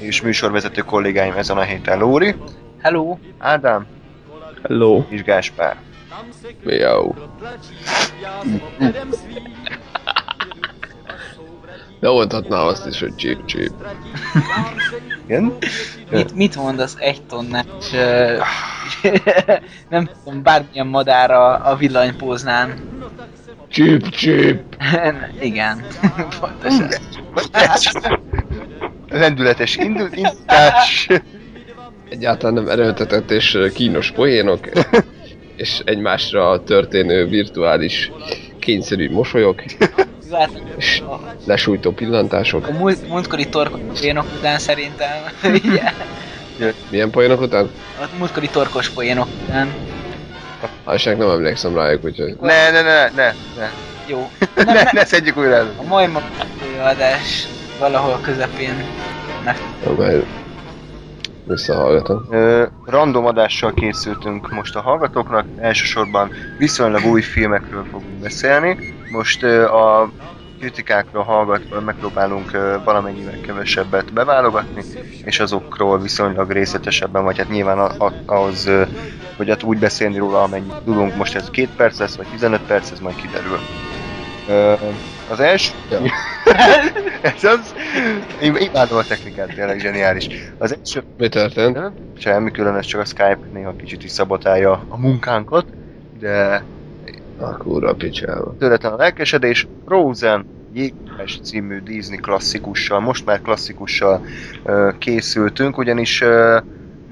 és műsorvezető kollégáim ezen a héten Lóri, Hello! Ádám Hello. és Gáspár. Jó. De mondhatná azt is, hogy csíp csíp. Igen? Mit, mit mondasz egy tonnás, nem tudom, bármilyen madár a, a villanypóznán? Csíp csíp. Igen, pontosan. Lendületes indítás. Egyáltalán nem erőltetett és kínos poénok. és egymásra történő virtuális kényszerű mosolyok. És lesújtó pillantások. A múlt, múltkori torkos poénok után szerintem? Milyen poénok után? A múltkori torkos poénok után. Hálság nem emlékszem rájuk, úgyhogy... Ne, ne, ne, ne, ne. Jó. Ne, ne szedjük újra elő. A majma adás valahol közepén. Ne. Majd visszahallgatom. Ö, random adással készültünk most a hallgatóknak, elsősorban viszonylag új filmekről fogunk beszélni. Most ö, a kritikákra hallgatva megpróbálunk ö, valamennyivel kevesebbet beválogatni, és azokról viszonylag részletesebben, vagy hát nyilván a, a, ahhoz, ö, hogy hát úgy beszélni róla, amennyit tudunk. Most ez 2 perc lesz, vagy 15 perc, ez majd kiderül. Ö, az első... Ja. ez az... Én imádom a technikát, tényleg zseniális. Az első Mi történt? semmi különös, csak a Skype néha kicsit is szabotálja a munkánkat, de A kurva picsába. tőletlen a lelkesedés. Frozen Jéges című Disney klasszikussal, most már klasszikussal ö, készültünk, ugyanis ö,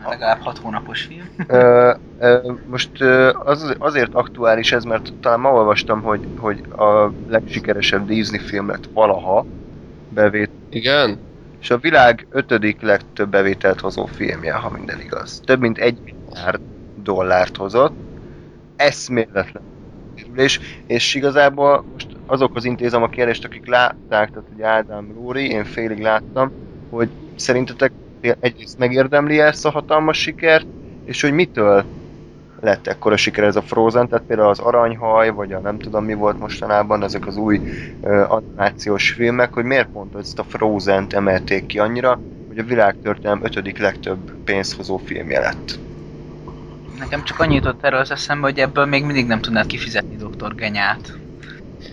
Legalább 6 hónapos film. ö, ö, most ö, az, azért aktuális ez, mert talán ma olvastam, hogy, hogy a legsikeresebb Disney film lett valaha bevét, Igen? és a világ ötödik legtöbb bevételt hozó filmje, ha minden igaz. Több mint egy milliárd dollárt hozott. Eszméletlen és, és igazából most azokhoz intézem a kérdést, akik látták, tehát ugye Ádám Lóri, én félig láttam, hogy szerintetek egyrészt megérdemli ezt a hatalmas sikert, és hogy mitől lett ekkora siker ez a Frozen, tehát például az Aranyhaj, vagy a nem tudom mi volt mostanában, ezek az új uh, animációs filmek, hogy miért pont ezt a Frozen-t emelték ki annyira, hogy a világtörténelem ötödik legtöbb pénzhozó filmje lett. Nekem csak annyit jutott erről az eszembe, hogy ebből még mindig nem tudnád kifizetni Dr. Genyát.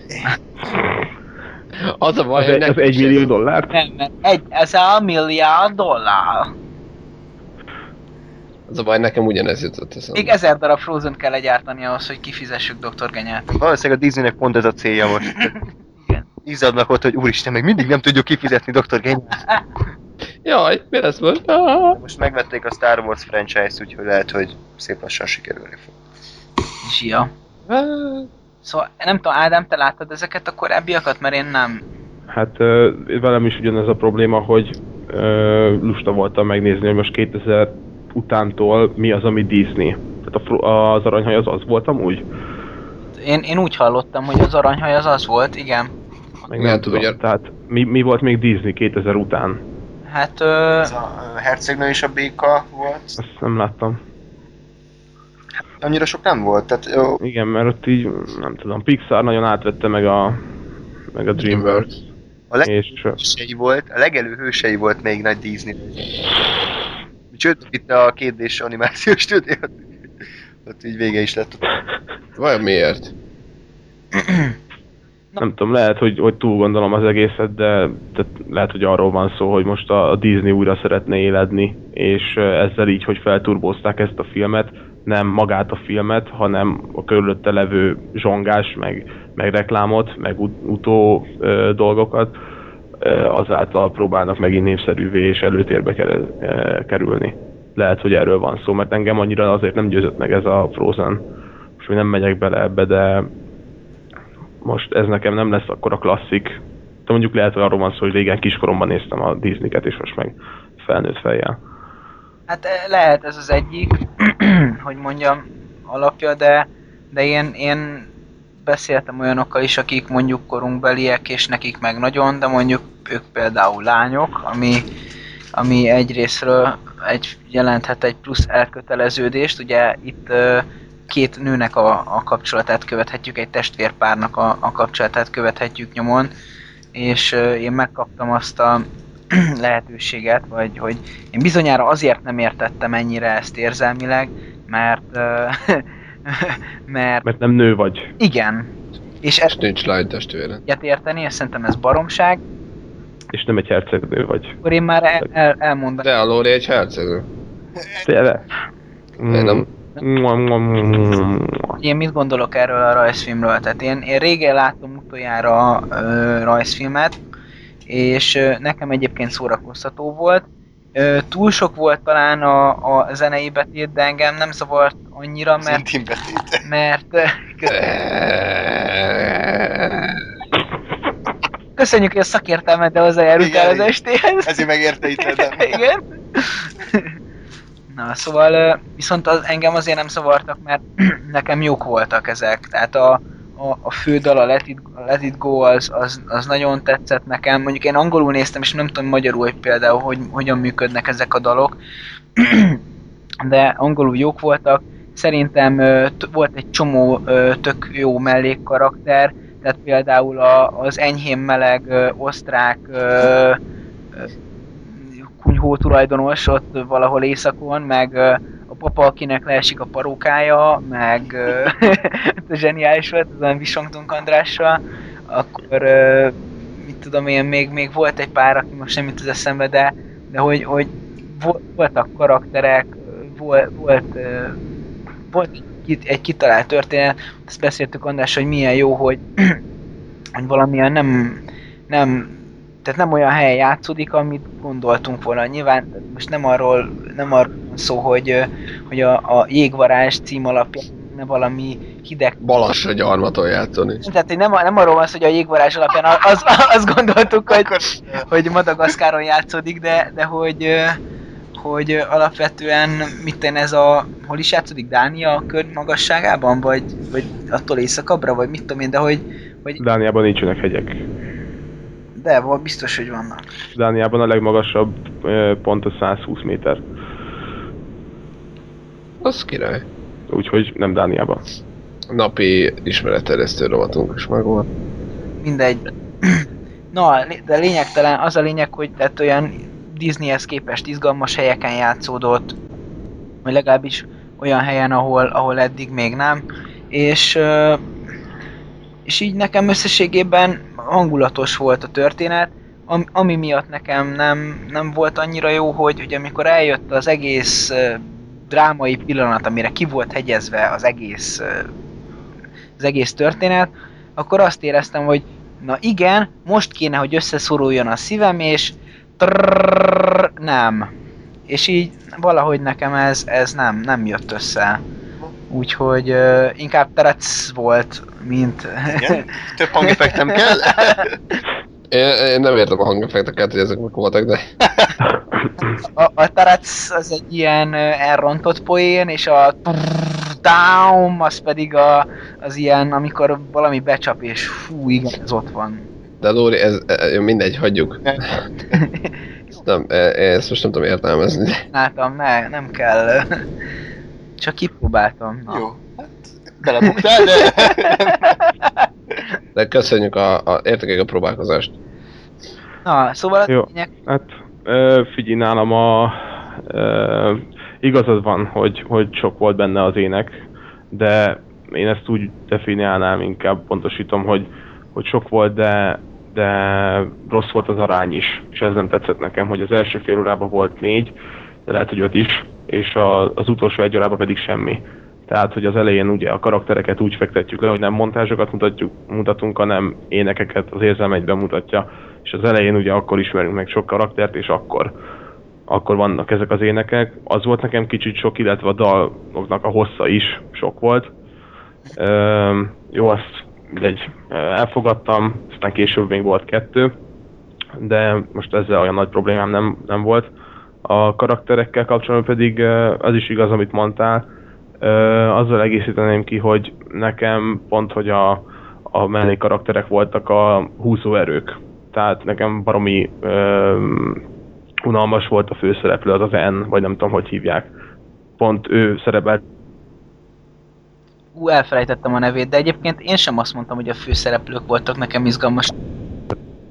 Az a baj, Az, hogy egy, az nekem egy millió dollár? Nem, mert egy, ez a milliárd dollár. Az a baj, nekem ugyanez jutott eszembe. Még ezer darab Frozen kell legyártani ahhoz, hogy kifizessük Dr. Genyát. Valószínűleg a Disneynek pont ez a célja most. Igen. Izzadnak ott, hogy úristen, meg mindig nem tudjuk kifizetni Dr. Genyát. Jaj, mi lesz most? Ah! Most megvették a Star Wars franchise, úgyhogy lehet, hogy szép lassan sikerülni fog. Zsia. Szóval nem tudom, Ádám, te láttad ezeket a korábbiakat, mert én nem. Hát velem is ugyanez a probléma, hogy lusta voltam megnézni, hogy most 2000 utántól mi az, ami Disney. Tehát a, az aranyhaj az az volt amúgy? Én, én úgy hallottam, hogy az aranyhaj az az volt, igen. Meg nem tudom. hogy a- Tehát mi, mi volt még Disney 2000 után? Hát ö, Ez a hercegnő és a béka volt. Azt nem láttam. Annyira sok nem volt, tehát ö, Igen, mert ott így, nem tudom, Pixar nagyon átvette meg a, meg a DreamWorks. a leg- És ö, hősei volt, a legelő hősei volt még nagy Disney. Sőt, itt a kétdés animációs stúdiót. Ott így vége is lett. Vajon miért? nem tudom, lehet, hogy, hogy túl gondolom az egészet, de, de lehet, hogy arról van szó, hogy most a, a Disney újra szeretne éledni, és ezzel így, hogy felturbozták ezt a filmet, nem magát a filmet, hanem a körülötte levő zsongás, meg, meg reklámot, meg ut- utó ö, dolgokat, ö, azáltal próbálnak megint népszerűvé és előtérbe ker- ö, kerülni. Lehet, hogy erről van szó, mert engem annyira azért nem győzött meg ez a Frozen. Most még nem megyek bele ebbe, de most ez nekem nem lesz akkor a klasszik. De mondjuk lehet, hogy arról van szó, hogy régen kiskoromban néztem a Disney-ket, és most meg felnőtt fejjel. Hát eh, lehet ez az egyik, hogy mondjam, alapja, de, de én, én beszéltem olyanokkal is, akik mondjuk korunkbeliek, és nekik meg nagyon, de mondjuk ők például lányok, ami, ami egyrésztről egy, jelenthet egy plusz elköteleződést, ugye itt ö, két nőnek a, a kapcsolatát követhetjük, egy testvérpárnak a, a kapcsolatát követhetjük nyomon, és ö, én megkaptam azt a lehetőséget, vagy hogy én bizonyára azért nem értettem ennyire ezt érzelmileg, mert mert Mert nem nő vagy. igen, és ezt nincs lány testvére. egyet érteni, és szerintem ez baromság, És nem egy hercegnő vagy. akkor én már el, el, elmondanám. De a Lóri egy hercegnő. Tényleg? Én nem. Én mit gondolok erről a rajzfilmről? Tehát én, én régen láttam utoljára ö, rajzfilmet, és nekem egyébként szórakoztató volt. Túl sok volt talán a, a zenei betét, de engem nem zavart annyira, mert, mert köszönjük, hogy a szakértelmet de hozzájárultál az estéhez. Ezért megérte itt. Igen. Na, szóval viszont az, engem azért nem szavartak, mert nekem jók voltak ezek. Tehát a, a, a fő dal, a Let It, a Let It Go, az, az, az nagyon tetszett nekem. Mondjuk én angolul néztem, és nem tudom magyarul, hogy például hogy, hogyan működnek ezek a dalok. De angolul jók voltak. Szerintem volt egy csomó tök jó mellékkarakter, tehát például a, az enyhén meleg ö, osztrák ö, kunyhó tulajdonos ott valahol északon, meg a papa, akinek leesik a parókája, meg zseniális volt, az olyan Visongtunk Andrással, akkor mit tudom én, még, még volt egy pár, aki most nem jut az eszembe, de, de hogy, hogy vo- voltak karakterek, volt, volt, volt egy, kit- egy kitalált történet, ezt beszéltük András, hogy milyen jó, hogy, hogy valamilyen nem, nem tehát nem olyan helyen játszódik, amit gondoltunk volna. Nyilván most nem arról, nem arról szó, hogy, hogy a, a jégvarázs cím alapján ne valami hideg Balassa gyarmaton játszani. tehát hogy nem, nem arról van szó, hogy a jégvarázs alapján az, azt gondoltuk, hogy, hogy Madagaszkáron játszódik, de, de hogy, hogy alapvetően mit ten ez a, hol is játszódik, Dánia kör magasságában, vagy, vagy attól északabbra, vagy mit tudom én, de hogy, hogy Dániában nincsenek hegyek. De van, biztos, hogy vannak. Dániában a legmagasabb pont a 120 méter. Az király. Úgyhogy nem Dániában. Napi ismeretterjesztő rovatunk is megvan. Mindegy. Na, de lényegtelen, az a lényeg, hogy tehát olyan Disneyhez képest izgalmas helyeken játszódott, vagy legalábbis olyan helyen, ahol, ahol eddig még nem, és, és így nekem összességében hangulatos volt a történet, ami, ami miatt nekem nem, nem volt annyira jó, hogy, hogy amikor eljött az egész drámai pillanat, amire ki volt hegyezve az egész, az egész történet, akkor azt éreztem, hogy na igen, most kéne, hogy összeszoruljon a szívem, és trrrr, nem. És így valahogy nekem ez, ez nem, nem jött össze. Úgyhogy uh, inkább terec volt, mint... Igen? Több hangeffekt nem kell? Én, én nem értem a hangeffekteket, hogy ezek mik voltak, de a, a terec az egy ilyen elrontott poén, és a down, az pedig a, az ilyen, amikor valami becsap, és fú, igen, ez ott van. de Lóri, ez, ez mindegy, hagyjuk. Nem, e- ezt most nem tudom értelmezni. Látom, ne, nem kell. Csak kipróbáltam. Na. Jó. Hát, belebuktál, de... De köszönjük a, a értékek a próbálkozást. Na, szóval a Jó. lényeg, Hát figyelj nálam a... Ö, igazad van, hogy, hogy sok volt benne az ének, de én ezt úgy definiálnám, inkább pontosítom, hogy, hogy sok volt, de, de rossz volt az arány is, és ez nem tetszett nekem, hogy az első fél órában volt négy, de lehet, hogy öt is, és a, az utolsó egy órában pedig semmi. Tehát, hogy az elején ugye a karaktereket úgy fektetjük le, hogy nem montázsokat mutatjuk, mutatunk, hanem énekeket az érzelmegyben mutatja, és az elején ugye akkor ismerünk meg sok karaktert, és akkor, akkor vannak ezek az énekek. Az volt nekem kicsit sok, illetve a daloknak a hossza is sok volt. Üm, jó, azt mindegy, elfogadtam, aztán később még volt kettő, de most ezzel olyan nagy problémám nem, nem volt. A karakterekkel kapcsolatban pedig az is igaz, amit mondtál. Azzal egészíteném ki, hogy nekem pont, hogy a, a mellék karakterek voltak a húzóerők. Tehát nekem baromi unalmas volt a főszereplő, az az N, vagy nem tudom, hogy hívják. Pont ő szerepelt Ú, elfelejtettem a nevét, de egyébként én sem azt mondtam, hogy a főszereplők voltak nekem izgalmas.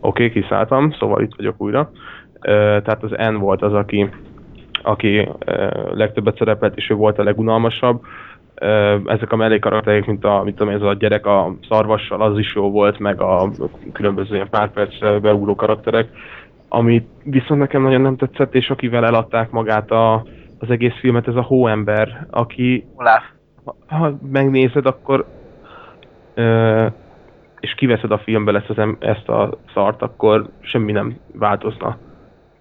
Oké, okay, kiszálltam, szóval itt vagyok újra. Tehát az N volt az, aki, aki legtöbbet szerepelt, és ő volt a legunalmasabb. Ezek a mellékkarakterek, mint a, mint tudom, ez a gyerek a szarvassal, az is jó volt, meg a különböző ilyen pár percre beúló karakterek. Ami viszont nekem nagyon nem tetszett, és akivel eladták magát a, az egész filmet, ez a hóember, aki Olaf. ha megnézed, akkor ö, és kiveszed a filmből ezt, az, em- ezt a szart, akkor semmi nem változna.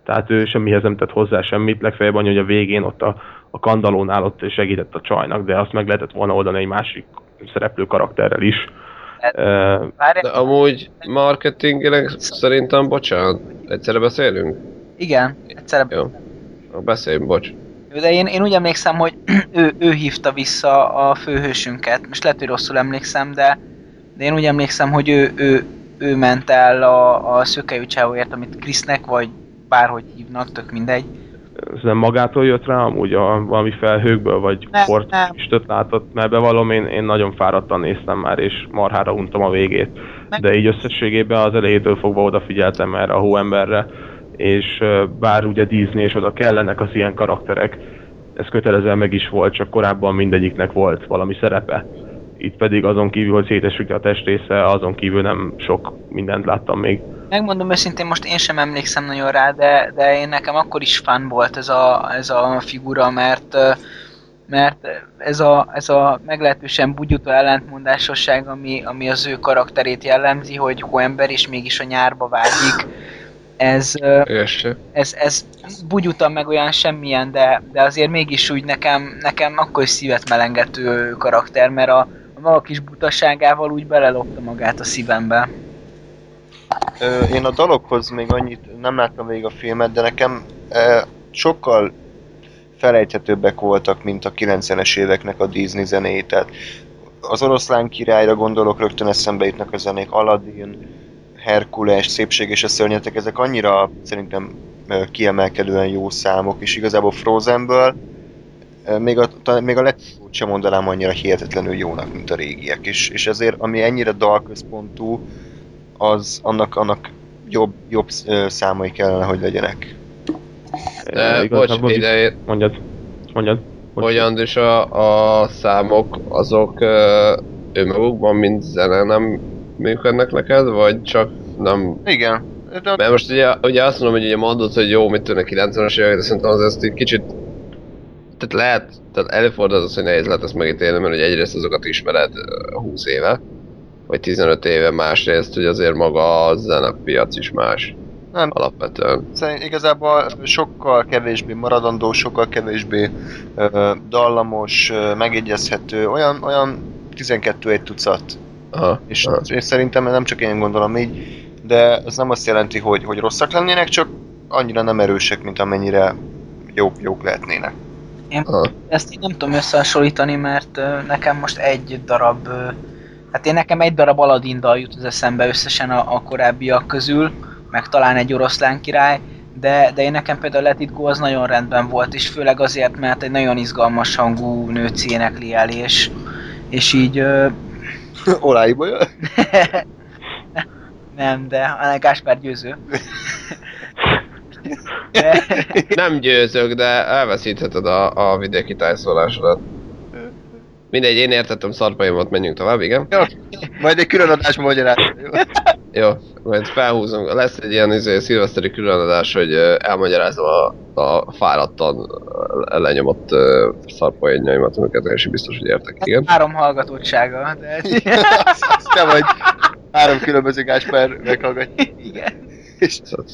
Tehát ő semmihez nem tett hozzá semmit, legfeljebb annyi, hogy a végén ott a, a kandalónál ott segített a csajnak, de azt meg lehetett volna oldani egy másik szereplő karakterrel is. Ö, Várj, De amúgy marketingileg szerintem, bocsánat, egyszerre beszélünk? igen, egyszerre Jó. Beszéljünk, bocs. De én, én úgy emlékszem, hogy ő, ő hívta vissza a főhősünket. Most lehet, hogy rosszul emlékszem, de, de én úgy emlékszem, hogy ő, ő, ő ment el a, a szökejű csávóért, amit Krisznek, vagy bárhogy hívnak, tök mindegy. ez nem magától jött rá, amúgy a, valami felhőkből, vagy Nem, port nem. füstöt látott, mert bevallom, én, én nagyon fáradtan néztem már, és marhára untam a végét. Meg- De így összességében az elejétől fogva odafigyeltem erre a hóemberre, és bár ugye Disney és oda kellenek az ilyen karakterek, ez kötelezően meg is volt, csak korábban mindegyiknek volt valami szerepe. Itt pedig azon kívül, hogy szétesik a testrésze, azon kívül nem sok mindent láttam még. Megmondom őszintén, most én sem emlékszem nagyon rá, de, de én nekem akkor is fán volt ez a, ez a figura, mert mert ez a, ez a meglehetősen bugyutó ellentmondásosság, ami, ami az ő karakterét jellemzi, hogy hóember és mégis a nyárba vágyik, ez, ez, ez bugyutan meg olyan semmilyen, de, de azért mégis úgy nekem, nekem akkor is szívet melengető karakter, mert a maga kis butaságával úgy belelopta magát a szívembe. Ö, én a dalokhoz még annyit nem láttam végig a filmet, de nekem ö, sokkal felejthetőbbek voltak, mint a 90-es éveknek a Disney zenéi. Tehát az oroszlán királyra gondolok, rögtön eszembe jutnak a zenék, Aladdin, Herkules, Szépség és a szörnyetek, ezek annyira szerintem kiemelkedően jó számok, és igazából Frozenből még a, talán még a letírót sem mondanám annyira hihetetlenül jónak, mint a régiek, és, és ezért ami ennyire dalközpontú, az annak, annak jobb, jobb számai kellene, hogy legyenek. De, bocs, igazából- ide, Mondjad. Mondjad. Bocs. hogy Andris a, a számok, azok ö, önmagukban, mint zene nem működnek neked, vagy csak nem... Igen. De Mert most ugye, ugye azt mondom, hogy ugye mondod, hogy jó, mit tűnnek 90-es évek, de szerintem az ezt egy kicsit... Tehát lehet, tehát előfordul az, hogy nehéz lehet ezt megítélni, mert ugye egyrészt azokat ismered ö, 20 éve, vagy 15 éve, másrészt, hogy azért maga a zenepiac is más. Nem. Alapvetően. Szerint igazából sokkal kevésbé maradandó, sokkal kevésbé ö, dallamos, ö, megegyezhető, olyan, olyan 12 egy tucat. Aha, És, aha. és szerintem nem csak én gondolom így, de ez nem azt jelenti, hogy, hogy rosszak lennének, csak annyira nem erősek, mint amennyire jók, jók lehetnének. Aha. Ezt így nem tudom összehasonlítani, mert nekem most egy darab, hát én nekem egy darab Aladdin dal jut az eszembe összesen a, a korábbiak közül, meg talán egy oroszlán király, de, de én nekem például a Let It Go az nagyon rendben volt, és főleg azért, mert egy nagyon izgalmas hangú nőt énekli el, és, és így ö, Oláiból jön? nem, de hanem Gáspár győző. Nem győzök, de elveszítheted a, a vidéki tájszólásodat. Mindegy, én értettem szarpaimat, menjünk tovább, igen. Jó, majd egy külön adásban magyarázom. jó? Jó, majd felhúzom, lesz egy ilyen izé, szilveszteri különadás, hogy elmagyarázom a, a fáradtan lenyomott ö, szarpoénjaimat, amiket én is biztos, hogy értek, igen. három hallgatottsága, de Te vagy három különböző Gásper meghallgatja. igen. És Szóval,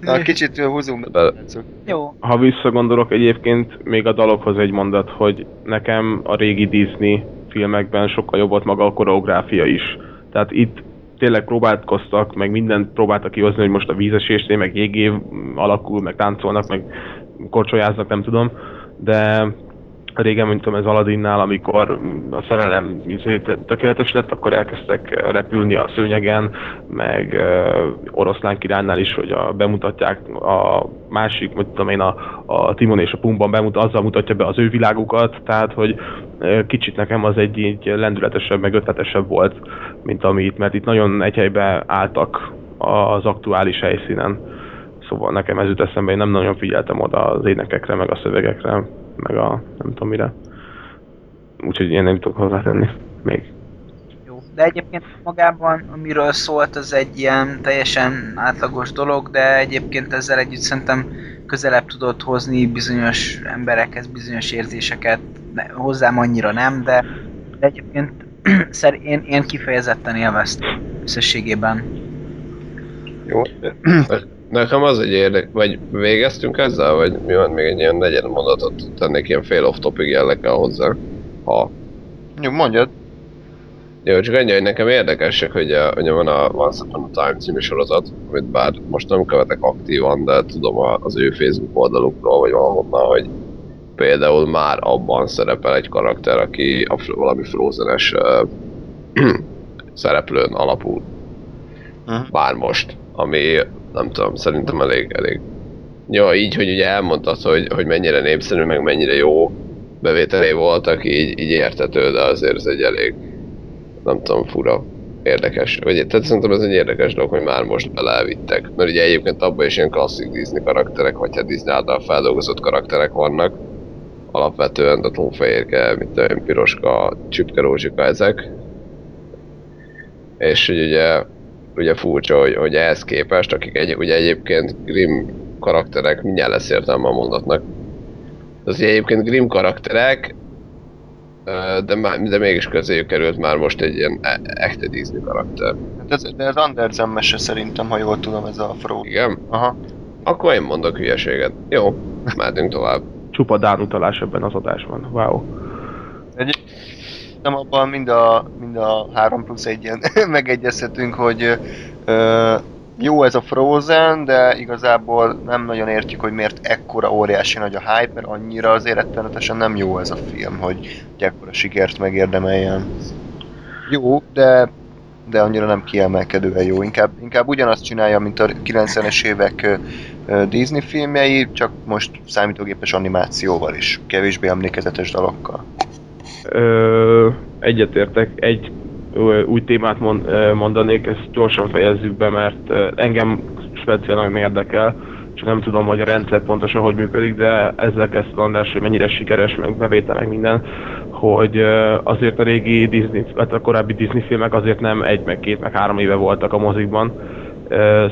na, kicsit húzunk Be- be. Jó, Ha visszagondolok egyébként még a dalokhoz egy mondat, hogy nekem a régi Disney filmekben sokkal jobb volt maga a koreográfia is. Tehát itt tényleg próbálkoztak, meg mindent próbáltak kihozni, hogy most a vízesésnél, meg jégév alakul, meg táncolnak, meg korcsolyáznak, nem tudom, de régen, mint tudom, ez Aladinnál, amikor a szerelem izé, tökéletes lett, akkor elkezdtek repülni a szőnyegen, meg uh, oroszlán királynál is, hogy a, bemutatják a másik, vagy tudom én, a, a Timon és a Pumban bemutat, azzal mutatja be az ő világukat, tehát hogy uh, kicsit nekem az egy így lendületesebb, meg ötletesebb volt, mint amit, mert itt nagyon egy helybe álltak az aktuális helyszínen. Szóval nekem ez jut eszembe, én nem nagyon figyeltem oda az énekekre, meg a szövegekre meg a nem tudom mire. Úgyhogy én nem tudok hozzátenni még. Jó, de egyébként magában, amiről szólt, az egy ilyen teljesen átlagos dolog, de egyébként ezzel együtt szerintem közelebb tudott hozni bizonyos emberekhez bizonyos érzéseket, ne, hozzám annyira nem, de, de egyébként én, én kifejezetten élveztem összességében. Jó. Nekem az egy érdek, vagy végeztünk ezzel, vagy mi van még egy ilyen negyed mondatot tennék ilyen fél off topic jelleggel hozzá, ha... Jó, mondjad. Jó, csak ennyi, hogy nekem érdekesek, hogy ugye van a Once Upon a Time című sorozat, amit bár most nem követek aktívan, de tudom az ő Facebook oldalukról, vagy valahonnan, hogy például már abban szerepel egy karakter, aki a, valami frozenes uh, szereplőn alapul. Uh-huh. Bár most, ami nem tudom, szerintem elég, elég. Ja, így, hogy ugye elmondtad, hogy, hogy mennyire népszerű, meg mennyire jó bevételé voltak, így, így értető, de azért ez egy elég, nem tudom, fura, érdekes. Vagy, tehát szerintem ez egy érdekes dolog, hogy már most belevittek. Mert ugye egyébként abban is ilyen klasszik Disney karakterek, vagy hát Disney által feldolgozott karakterek vannak. Alapvetően a tófehérke, mint a piroska, csüpke rózsika ezek. És hogy ugye ugye furcsa, hogy, hogy ehhez képest, akik egy, ugye egyébként Grimm karakterek, mindjárt lesz értelme a mondatnak. Az egyébként Grimm karakterek, de, de mégis közéjük került már most egy ilyen e, echte Disney karakter. Hát ez, de ez Andersen mese szerintem, ha jól tudom, ez a Fro. Igen? Aha. Akkor én mondok hülyeséget. Jó, mehetünk tovább. Csupa Dán utalás ebben az adásban. Wow. Egy, nem abban mind a, mind a 3 plusz 1-en megegyezhetünk, hogy ö, jó ez a Frozen, de igazából nem nagyon értjük, hogy miért ekkora óriási nagy a hype, mert annyira azért rettenetesen nem jó ez a film, hogy, hogy ekkora sikert megérdemeljen. Jó, de de annyira nem kiemelkedően jó. Inkább, inkább ugyanazt csinálja, mint a 90-es évek Disney filmjei, csak most számítógépes animációval is, kevésbé emlékezetes dalokkal. Ö, egyetértek, egy új témát mond, mondanék, ezt gyorsan fejezzük be, mert engem speciálisan érdekel, csak nem tudom, hogy a rendszer pontosan hogy működik, de ezzel kezdte András, hogy mennyire sikeres, meg bevétel, meg minden, hogy azért a régi Disney, hát a korábbi Disney filmek azért nem egy, meg két, meg három éve voltak a mozikban,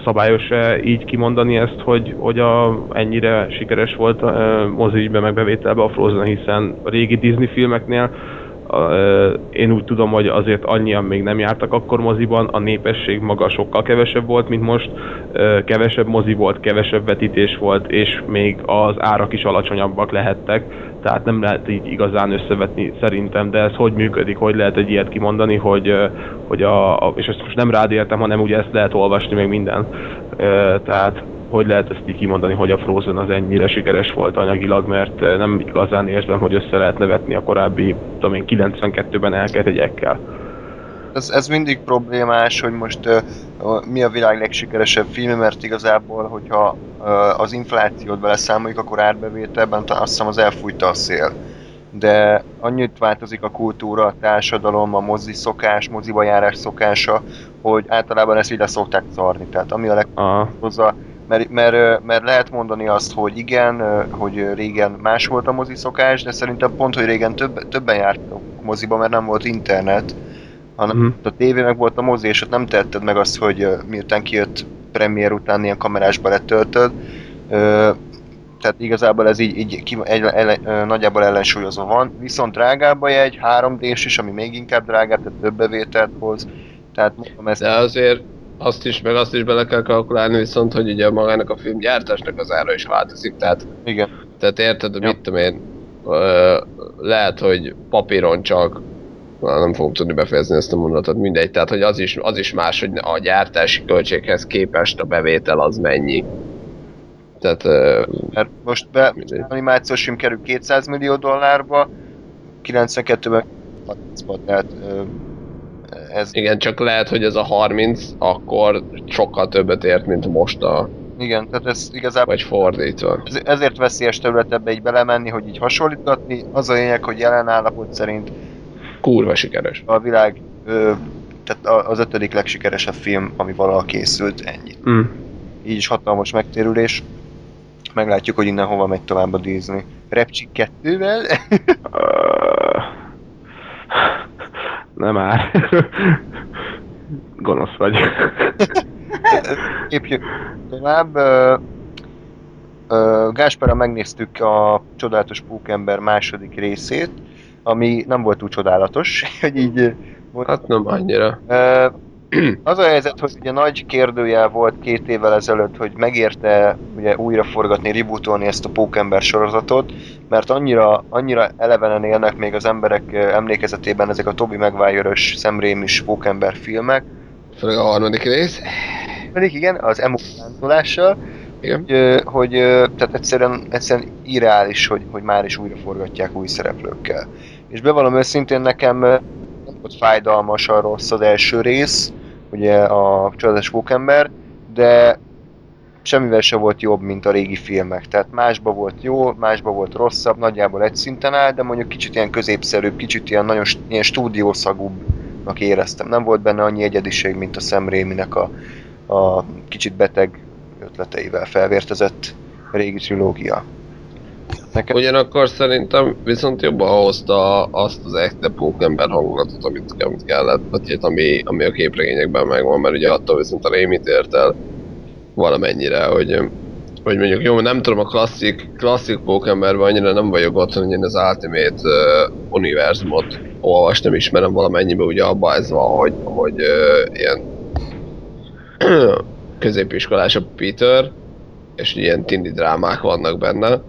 szabályos-e így kimondani ezt, hogy, hogy a, ennyire sikeres volt a moziügyben meg bevételbe a Frozen, hiszen a régi Disney filmeknél én úgy tudom, hogy azért annyian még nem jártak akkor moziban, a népesség maga sokkal kevesebb volt, mint most, kevesebb mozi volt, kevesebb vetítés volt, és még az árak is alacsonyabbak lehettek, tehát nem lehet így igazán összevetni szerintem, de ez hogy működik, hogy lehet egy ilyet kimondani, hogy, hogy a, a és ezt most nem rád értem, hanem ugye ezt lehet olvasni még minden. Tehát hogy lehet ezt így kimondani, hogy a Frozen az ennyire sikeres volt anyagilag, mert nem igazán érzem, hogy össze lehet nevetni a korábbi, tudom én, 92-ben elkelt egyekkel. Ez, ez mindig problémás, hogy most uh, mi a világ legsikeresebb film, mert igazából, hogyha uh, az inflációt beleszámoljuk, akkor árbevételben azt hiszem az elfújta a szél. De annyit változik a kultúra, a társadalom, a mozi szokás, moziba járás szokása, hogy általában ezt ide szokták szarni. Tehát ami a leghozzá mert, mert, mert lehet mondani azt, hogy igen, hogy régen más volt a mozi szokás, de szerintem pont, hogy régen több, többen jártak moziba, mert nem volt internet, hanem uh-huh. a tévé meg volt a mozi, és ott nem tetted meg azt, hogy miután kijött premier után ilyen kamerásba letöltöd. Tehát igazából ez így, így ki, egy, egy, nagyjából ellensúlyozva van. Viszont drágább a jegy, 3D-s is, ami még inkább drágább, tehát több bevételt hoz. Tehát mondom ezt... De azért azt is, meg azt is bele kell kalkulálni viszont, hogy ugye magának a film gyártásnak az ára is változik, tehát... Igen. Tehát érted, ja. mit tudom én, ö, lehet, hogy papíron csak nem fogom tudni befejezni ezt a mondatot, mindegy. Tehát, hogy az is, az is más, hogy a gyártási költséghez képest a bevétel az mennyi. Tehát, Mert most be, Mindegy. animációs film kerül 200 millió dollárba, 92-ben 30 tehát ez igen, csak lehet, hogy ez a 30 akkor sokkal többet ért, mint most a, igen, tehát ez igazából vagy fordítva. ez, ezért veszélyes terület ebbe így belemenni, hogy így hasonlítgatni. Az a lényeg, hogy jelen állapot szerint Kurva sikeres. a világ ö, tehát az ötödik legsikeresebb film, ami valaha készült, ennyi. Mm. Így is hatalmas megtérülés. Meglátjuk, hogy innen hova megy tovább a Disney. Repcsik kettővel? Nem már. Gonosz vagy. Lépjük tovább. Gáspára megnéztük a Csodálatos Pókember második részét, ami nem volt túl csodálatos, hogy így volt. Hát nem annyira. Ö, Az a helyzet, hogy ugye nagy kérdőjel volt két évvel ezelőtt, hogy megérte ugye újra forgatni, rebootolni ezt a Pókember sorozatot, mert annyira, annyira elevenen élnek még az emberek ö, emlékezetében ezek a Toby Maguire-ös szemrémis Pókember filmek, Főleg a harmadik rész. pedig igen, az emokántolással, Igen. hogy, hogy tehát egyszerűen, egyszerűen irreális, hogy, hogy már is újra forgatják új szereplőkkel. És bevallom őszintén nekem nem volt fájdalmas a rossz az első rész, ugye a Csodálatos Pókember, de semmivel se volt jobb, mint a régi filmek. Tehát másba volt jó, másba volt rosszabb, nagyjából egy szinten áll, de mondjuk kicsit ilyen középszerűbb, kicsit ilyen nagyon ilyen stúdiószagúbbnak éreztem. Nem volt benne annyi egyediség, mint a Sam a, a kicsit beteg ötleteivel felvértezett régi trilógia. Nekem Ugyanakkor szerintem viszont jobban hozta azt az echte pókember hangulatot, amit, amit kellett, vagy hát ami, ami a képregényekben megvan, mert ugye attól viszont a Rémit ért el valamennyire, hogy, hogy mondjuk jó, nem tudom, a klasszik, klasszik pókemberben annyira nem vagyok otthon, hogy én az Ultimate uh, univerzumot olvastam, ismerem valamennyiben, ugye abban ez van, hogy, hogy uh, ilyen középiskolás a Peter, és ilyen tindi drámák vannak benne.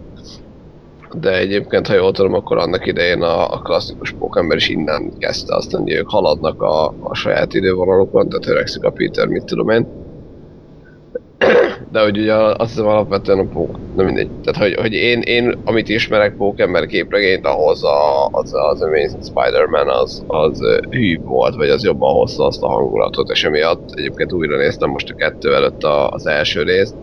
De egyébként, ha jól tudom, akkor annak idején a, a klasszikus pókember is innen kezdte, aztán ugye ők haladnak a, a saját idővonalukon, tehát öregszik a Peter, mit tudom én. De hogy ugye azt hiszem alapvetően a pók, na mindegy. Tehát, hogy, hogy én, én, amit ismerek pókember képregényt, ahhoz a, az, az Amazing Spider-Man az, az hűbb volt, vagy az jobban hozta azt a hangulatot, és emiatt egyébként újra néztem most a kettő előtt a, az első részt,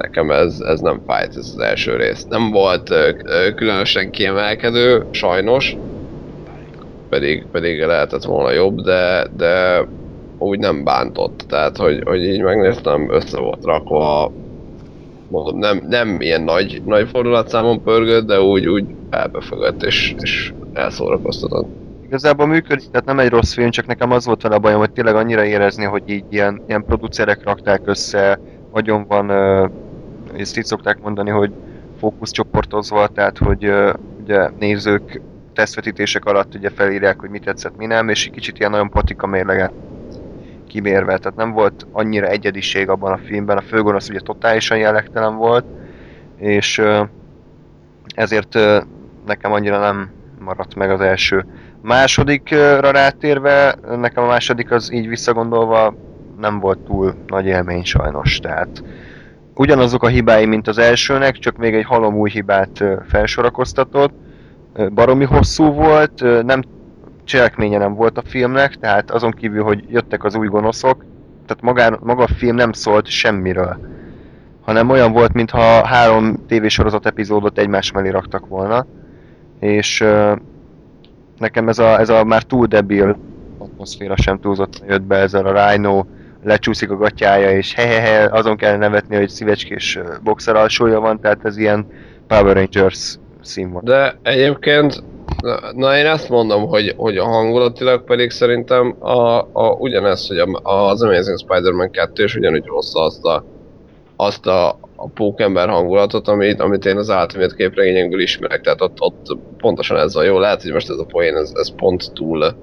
nekem ez, ez nem fájt, ez az első rész. Nem volt különösen kiemelkedő, sajnos, pedig, pedig lehetett volna jobb, de, de úgy nem bántott. Tehát, hogy, hogy így megnéztem, össze volt rakva, mondom, nem, nem ilyen nagy, nagy fordulatszámon pörgött, de úgy, úgy elbefögött és, és elszórakoztatott. igazából működik, tehát nem egy rossz film, csak nekem az volt vele a bajom, hogy tényleg annyira érezni, hogy így ilyen, ilyen producerek rakták össze, nagyon van, ö, ezt így szokták mondani, hogy fókuszcsoportozva, tehát hogy ugye nézők tesztvetítések alatt ugye felírják, hogy mit tetszett, mi nem, és kicsit ilyen nagyon patika mérleget kimérve, tehát nem volt annyira egyediség abban a filmben, a főgonosz ugye totálisan jellegtelen volt, és ezért nekem annyira nem maradt meg az első. Másodikra rátérve, nekem a második az így visszagondolva nem volt túl nagy élmény sajnos, tehát ugyanazok a hibái, mint az elsőnek, csak még egy halom új hibát felsorakoztatott. Baromi hosszú volt, nem cselekménye nem volt a filmnek, tehát azon kívül, hogy jöttek az új gonoszok, tehát magán, maga a film nem szólt semmiről. Hanem olyan volt, mintha három tévésorozat epizódot egymás mellé raktak volna. És nekem ez a, ez a már túl debil atmoszféra sem túlzott jött be ezzel a Rhino lecsúszik a gatyája, és hehehe, azon kell nevetni, hogy szívecskés boxer alsója van, tehát ez ilyen Power Rangers színvonal. De egyébként, na, na én ezt mondom, hogy, hogy a hangulatilag pedig szerintem a, a, ugyanez, hogy a, az Amazing Spider-Man 2 és ugyanúgy hozza azt a, azt a, a pókember hangulatot, amit, amit én az Ultimate képregényekből ismerek, tehát ott, ott pontosan ez a jó, lehet, hogy most ez a poén, ez, ez pont túl,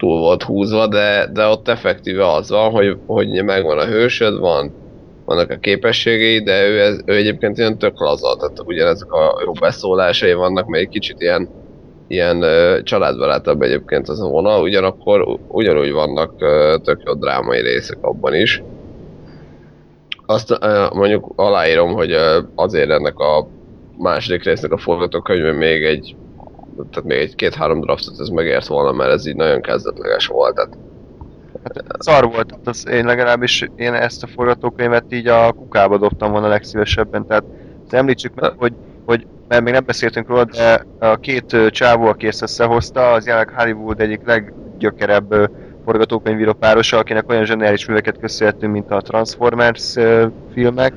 túl volt húzva, de, de ott effektíve az van, hogy, hogy megvan a hősöd, van, vannak a képességei, de ő, ez, ő egyébként ilyen tök laza, tehát ugyanezek a jó beszólásai vannak, még kicsit ilyen ilyen családbarátabb egyébként az a vonal, ugyanakkor ugyanúgy vannak tök jó drámai részek abban is. Azt mondjuk aláírom, hogy azért ennek a második résznek a forgatókönyve még egy tehát még egy két-három draftot ez megért volna, mert ez így nagyon kezdetleges volt. Tehát Szar volt, az én legalábbis én ezt a forgatókönyvet így a kukába dobtam volna legszívesebben, tehát említsük meg, hogy, hogy mert még nem beszéltünk róla, de a két csávó, aki ezt összehozta, az jelenleg Hollywood egyik leggyökerebb forgatókönyvíró párosa, akinek olyan zseniális műveket köszönhetünk, mint a Transformers filmek,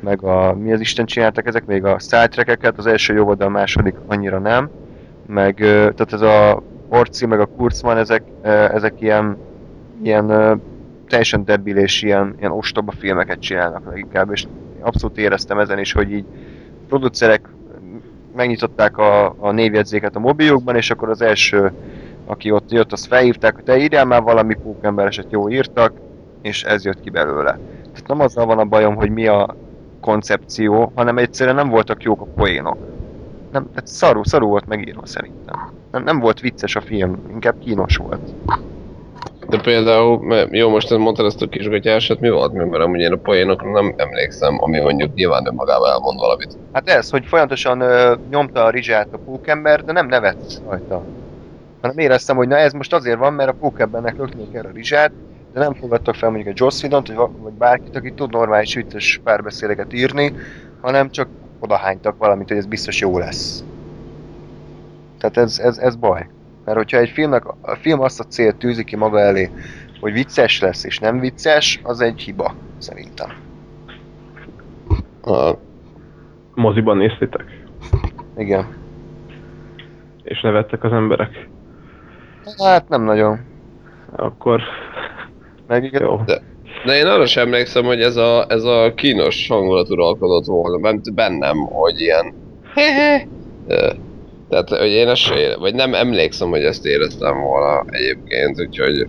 meg a, mi az Isten csináltak ezek, még a Star Trek-eket, az első jó volt, de a második annyira nem, meg tehát ez a Orci, meg a Kurzman, ezek, ezek ilyen ilyen teljesen debil és ilyen, ilyen ostoba filmeket csinálnak leginkább, és abszolút éreztem ezen is, hogy így producerek megnyitották a, a névjegyzéket a mobiljukban, és akkor az első, aki ott jött, azt felhívták, hogy te írjál már valami pókembereset, jó írtak, és ez jött ki belőle. Tehát nem azzal van a bajom, hogy mi a koncepció, hanem egyszerűen nem voltak jók a poénok. Nem, tehát szarú, szarú volt megírva szerintem. Nem, nem volt vicces a film, inkább kínos volt. De például, jó, most ezt mondtad ezt a kisgatyásat, mi volt mert amúgy én a poénokra nem emlékszem, ami mondjuk nyilván önmagában elmond valamit. Hát ez, hogy folyamatosan ö, nyomta a rizsát a pókember, de nem nevett rajta. Hanem éreztem, hogy na ez most azért van, mert a pókembernek lökni kell a rizsát, de nem fogadtak fel mondjuk egy Joss Whedont, vagy, va- vagy bárkit, aki tud normális vicces párbeszédeket írni, hanem csak odahánytak valamit, hogy ez biztos jó lesz. Tehát ez, ez, ez baj. Mert hogyha egy filmnek, a film azt a célt tűzi ki maga elé, hogy vicces lesz és nem vicces, az egy hiba, szerintem. Ah, Moziban néztétek? Igen. És nevettek az emberek? Hát nem nagyon. Akkor Meg igen, jó. De én arra sem emlékszem, hogy ez a, ez a kínos hangulat uralkodott volna bennem, hogy ilyen Tehát, hogy én ezt se vagy nem emlékszem, hogy ezt éreztem volna egyébként, úgyhogy...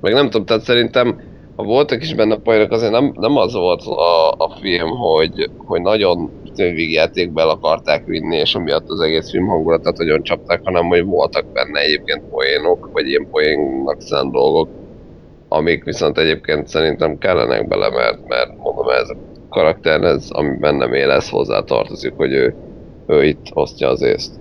Meg nem tudom, tehát szerintem, ha voltak is benne poénok, azért nem, nem az volt a, a film, hogy, hogy nagyon végjátékbe el akarták vinni, és amiatt az egész film hangulatát nagyon csapták, hanem hogy voltak benne egyébként poénok, vagy ilyen poénnak szánt dolgok, amik viszont egyébként szerintem kellenek bele, mert, mert mondom, ez a karakter, ez, ami bennem él, ez hozzá tartozik, hogy ő, ő itt osztja az észt.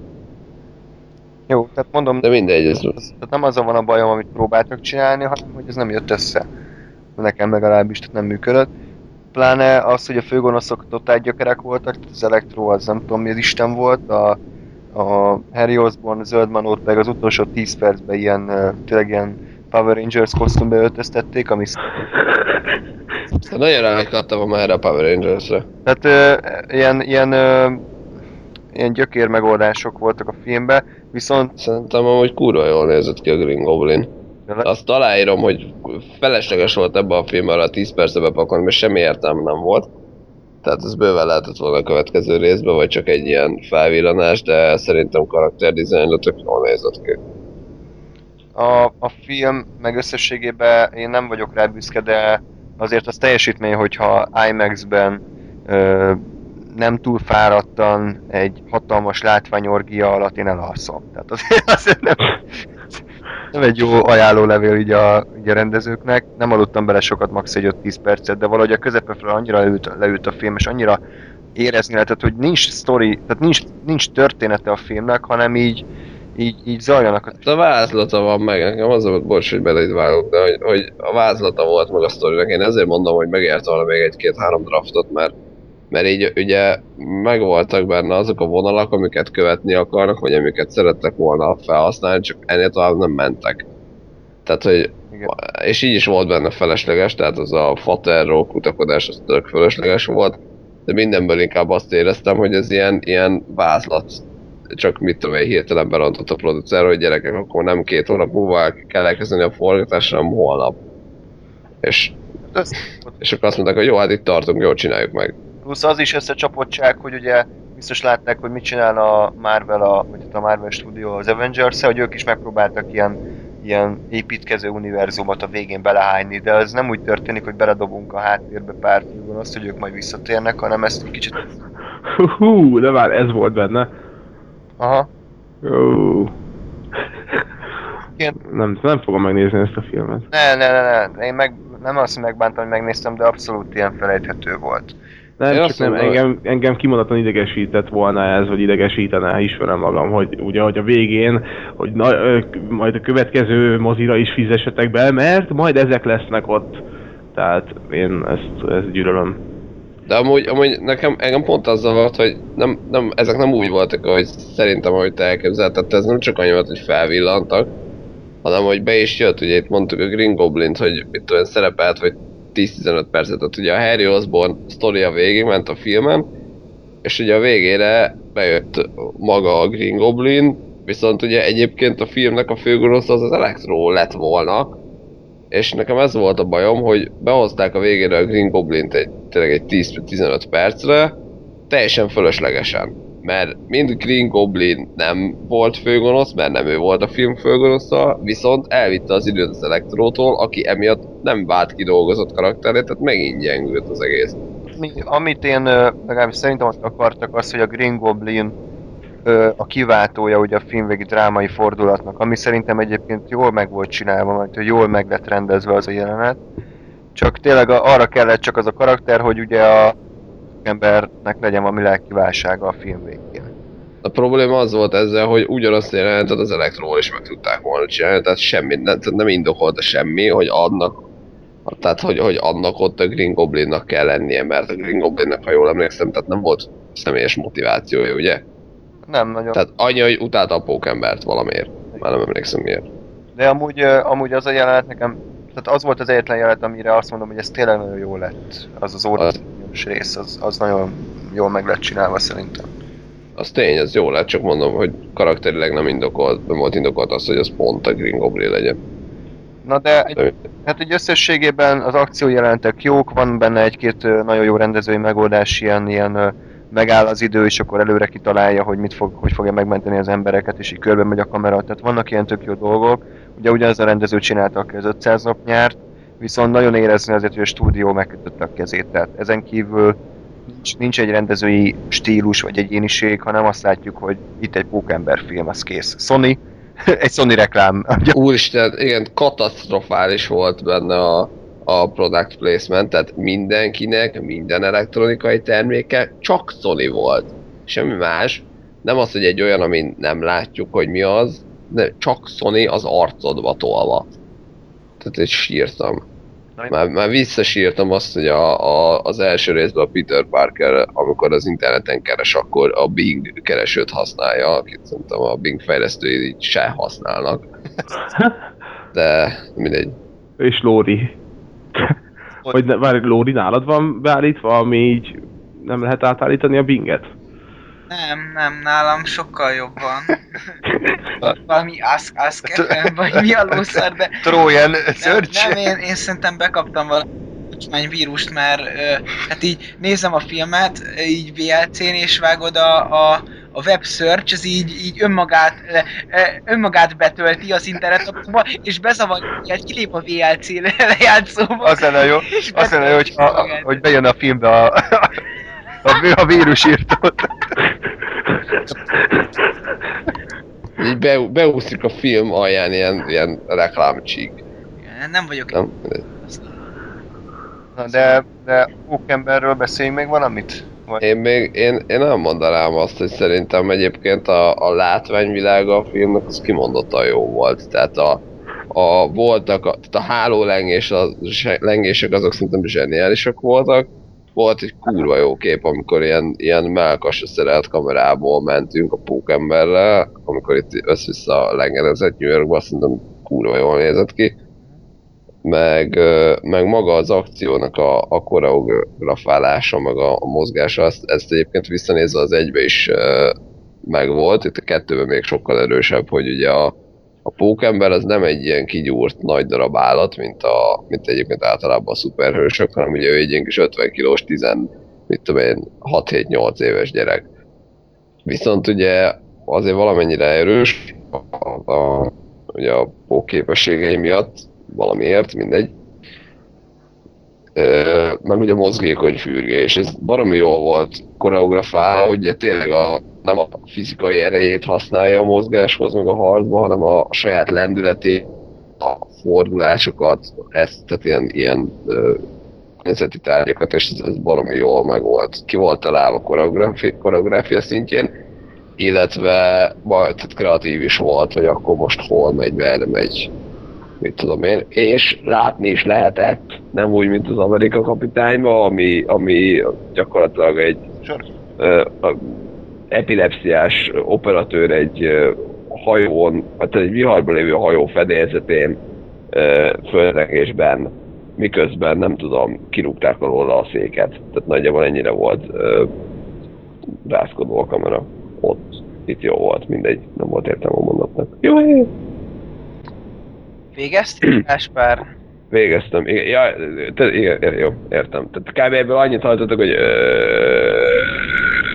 jó, tehát mondom, De mindegy, ez az, tehát nem azzal van a bajom, amit próbáltak csinálni, hanem hogy ez nem jött össze. Nekem legalábbis, tehát nem működött. Pláne az, hogy a főgonoszok totál gyökerek voltak, tehát az Elektro az nem tudom mi az Isten volt, a, a Harry Osborn, zöld manót meg az utolsó 10 percben ilyen, tényleg ilyen Power Rangers kosztümbe öltöztették, ami nagyon rákattam már erre a Power Rangers-re. Tehát ö, ilyen, ilyen, ö, ilyen gyökér megoldások voltak a filmben, viszont Szerintem amúgy kurva jól nézett ki a Green Goblin. Azt aláírom, hogy felesleges volt ebbe a filmbe arra 10 percbe bepakolni, mert semmi értelme nem volt. Tehát ez bőven lehetett volna a következő részben, vagy csak egy ilyen felvillanás, de szerintem karakterdizájnra tök jól nézett ki. A, a film meg összességében én nem vagyok rá büszke, de azért az teljesítmény, hogyha IMAX-ben ö, nem túl fáradtan egy hatalmas látványorgia alatt én elalszom. Tehát azért, azért nem, nem egy jó ajánlólevél így a, így a rendezőknek. Nem aludtam bele sokat, max. egy 5-10 percet, de valahogy a közepefről annyira leült, leült a film, és annyira érezni lehetett, hogy nincs story, tehát nincs, nincs története a filmnek, hanem így, így, így zajlanak a Hát a vázlata van meg, nekem az volt, bocs, hogy bele itt vágok, de hogy, hogy a vázlata volt meg a sztorinak. Én ezért mondom, hogy megért volna még egy-két-három draftot, mert mert így ugye megvoltak benne azok a vonalak, amiket követni akarnak, vagy amiket szerettek volna felhasználni, csak ennél tovább nem mentek. Tehát, hogy Igen. és így is volt benne felesleges, tehát az a faterról kutakodás az tök felesleges volt, de mindenből inkább azt éreztem, hogy ez ilyen, ilyen vázlat. Csak mit tudom, én hirtelen berontott a producer, hogy gyerekek, akkor nem két hónap múlva kell elkezdeni a forgatásra, hanem holnap. És, és akkor azt mondták, hogy jó, hát itt tartunk, jól csináljuk meg. Plusz az is összecsapottság, hogy ugye biztos látták, hogy mit csinál a Marvel, a, vagy a Marvel Studio az avengers hogy ők is megpróbáltak ilyen, ilyen építkező univerzumot a végén belehányni, de az nem úgy történik, hogy beledobunk a háttérbe pár azt, hogy ők majd visszatérnek, hanem ezt egy kicsit... Hú, de már ez volt benne. Aha. Ó. Igen. Nem, nem fogom megnézni ezt a filmet. Ne, ne, ne, ne. Én meg, nem azt megbántam, hogy megnéztem, de abszolút ilyen felejthető volt. Nem, Én csak nem, mondom, engem, engem kimondottan idegesített volna ez, vagy idegesítene, ismerem magam, hogy ugye, hogy a végén, hogy na, ö, majd a következő mozira is fizessetek be, mert majd ezek lesznek ott. Tehát én ezt, ezt gyűlölöm. De amúgy, amúgy nekem, engem pont az zavart, hogy nem, nem, ezek nem úgy voltak, hogy szerintem, ahogy te elképzelted, ez nem csak annyi volt, hogy felvillantak, hanem hogy be is jött, ugye itt mondtuk a Green Goblin-t, hogy mit tudom, szerepelt, vagy 10-15 percet, tehát ugye a Harry Osborn sztoria végig ment a filmen, és ugye a végére bejött maga a Green Goblin, viszont ugye egyébként a filmnek a főgonosz az az Electro lett volna, és nekem ez volt a bajom, hogy behozták a végére a Green Goblin-t egy, tényleg egy 10-15 percre, teljesen fölöslegesen. Mert mind Green Goblin nem volt főgonosz, mert nem ő volt a film főgonosza, viszont elvitte az időt az Elektrótól, aki emiatt nem vált kidolgozott karakterét, tehát megint gyengült az egész. Mi, amit én legalábbis szerintem azt akartak az, hogy a Green Goblin a kiváltója ugye a filmvégi drámai fordulatnak, ami szerintem egyébként jól meg volt csinálva, hogy jól meg lett rendezve az a jelenet. Csak tényleg arra kellett csak az a karakter, hogy ugye a embernek legyen valami lelkiválsága a film végén. A probléma az volt ezzel, hogy ugyanazt a az Elektróval is meg tudták volna csinálni, tehát semmi, nem, nem indokolta semmi, hogy annak tehát, hogy, hogy annak ott a Green Goblinnak kell lennie, mert a Green Goblinnek, ha jól emlékszem, tehát nem volt személyes motivációja, ugye? Nem nagyon. Tehát annyi, hogy utálta a pókembert valamiért. Már nem emlékszem miért. De amúgy, amúgy az a jelenet nekem, tehát az volt az egyetlen jelenet, amire azt mondom, hogy ez tényleg nagyon jó lett. Az az óriás rész, az, az nagyon jól meg lett csinálva szerintem. Az tény, ez jó lett, csak mondom, hogy karakterileg nem indokolt, nem volt indokolt az, hogy az pont a Green Goblin legyen. Na de egy, hát egy összességében az akciójelentek jók, van benne egy-két nagyon jó rendezői megoldás, ilyen, ilyen megáll az idő, és akkor előre kitalálja, hogy mit fog, hogy fogja megmenteni az embereket, és így körbe megy a kamera. Tehát vannak ilyen tök jó dolgok. Ugye ugyanaz a rendező csinálta az 500 nap nyárt, viszont nagyon érezni azért, hogy a stúdió megkötötte a kezét. Tehát ezen kívül nincs, nincs egy rendezői stílus vagy egyéniség, hanem azt látjuk, hogy itt egy pókember film, az kész. Sony, egy Sony reklám. úristen, igen, katasztrofális volt benne a, a product placement, tehát mindenkinek, minden elektronikai terméke csak Sony volt. Semmi más. Nem az, hogy egy olyan, amin nem látjuk, hogy mi az, de csak Sony az arcodba tolva. Tehát egy sírtam. Már, már visszasírtam azt, hogy a, a, az első részben a Peter Parker, amikor az interneten keres, akkor a Bing keresőt használja, akit szerintem a Bing fejlesztői így se használnak. De mindegy. És Lóri. Hogy ne, várj, Lóri nálad van beállítva, ami így nem lehet átállítani a binget? Nem, nem, nálam sokkal jobb van. Valami ask, ask vagy mi a lószar, de Trojan nem, Search. nem én, én szerintem bekaptam valami vírust, mert ö, hát így nézem a filmet, így VLC-n, és vágod a, a, a web search, az így, így önmagát, ö, önmagát betölti az internetokba, és bezavarja, hogy kilép a VLC lejátszóba. Az lenne jó, és az lenne jó, hogy, a, magát. hogy bejön a filmbe a, a, a vírusírtót. Így be, beúszik a film alján ilyen, ilyen reklámcsík. Nem vagyok Nem? Na de, de Pókemberről beszéljünk még valamit? Én még, én, én nem mondanám azt, hogy szerintem egyébként a, a látványvilága a filmnek az kimondottan jó volt. Tehát a, a voltak, a, tehát a hálólengés, a lengések azok szerintem zseniálisak voltak. Volt egy kurva jó kép, amikor ilyen, ilyen melkasra szerelt kamerából mentünk a pókemberrel, amikor itt össze-vissza lengerezett New Yorkba, szerintem kurva jól nézett ki. Meg, meg maga az akciónak a, a koreografálása, meg a, a mozgása, ezt, ezt egyébként visszanézve az egybe is megvolt, itt a kettőben még sokkal erősebb, hogy ugye a, a pókember az nem egy ilyen kigyúrt nagy darab állat, mint, a, mint egyébként általában a szuperhősök, hanem ugye ő egy ilyen kis 50 kilós, 10, mit tudom én, 6-7-8 éves gyerek. Viszont ugye azért valamennyire erős, a, a, ugye a pók képességei miatt, valamiért, mindegy. Meg ugye mozgékony fürge, és ez baromi jól volt koreografálva, ugye tényleg a nem a fizikai erejét használja a mozgáshoz, meg a harcba, hanem a saját lendületét, a fordulásokat, ezt, tehát ilyen, ilyen környezeti tárgyakat, és ez, ez baromi jól meg volt. Ki volt találva koreográfia, koreográfia szintjén, illetve majd tehát kreatív is volt, hogy akkor most hol megy, merre megy, mit tudom én, és látni is lehetett, nem úgy, mint az Amerika kapitányban, ami, ami gyakorlatilag egy ö, a, epilepsziás operatőr egy ö, hajón, hát egy viharban lévő hajó fedélzetén földrengésben, miközben nem tudom, kirúgták alóla a széket. Tehát nagyjából ennyire volt ö, rázkodó a kamera. Ott, itt jó volt, mindegy, nem volt értelme a mondatnak. Jó, jó. Végeztél, Gáspár? Végeztem. Igen, ja, te, igen, jó, értem. Tehát kb. ebből annyit hallottak, hogy...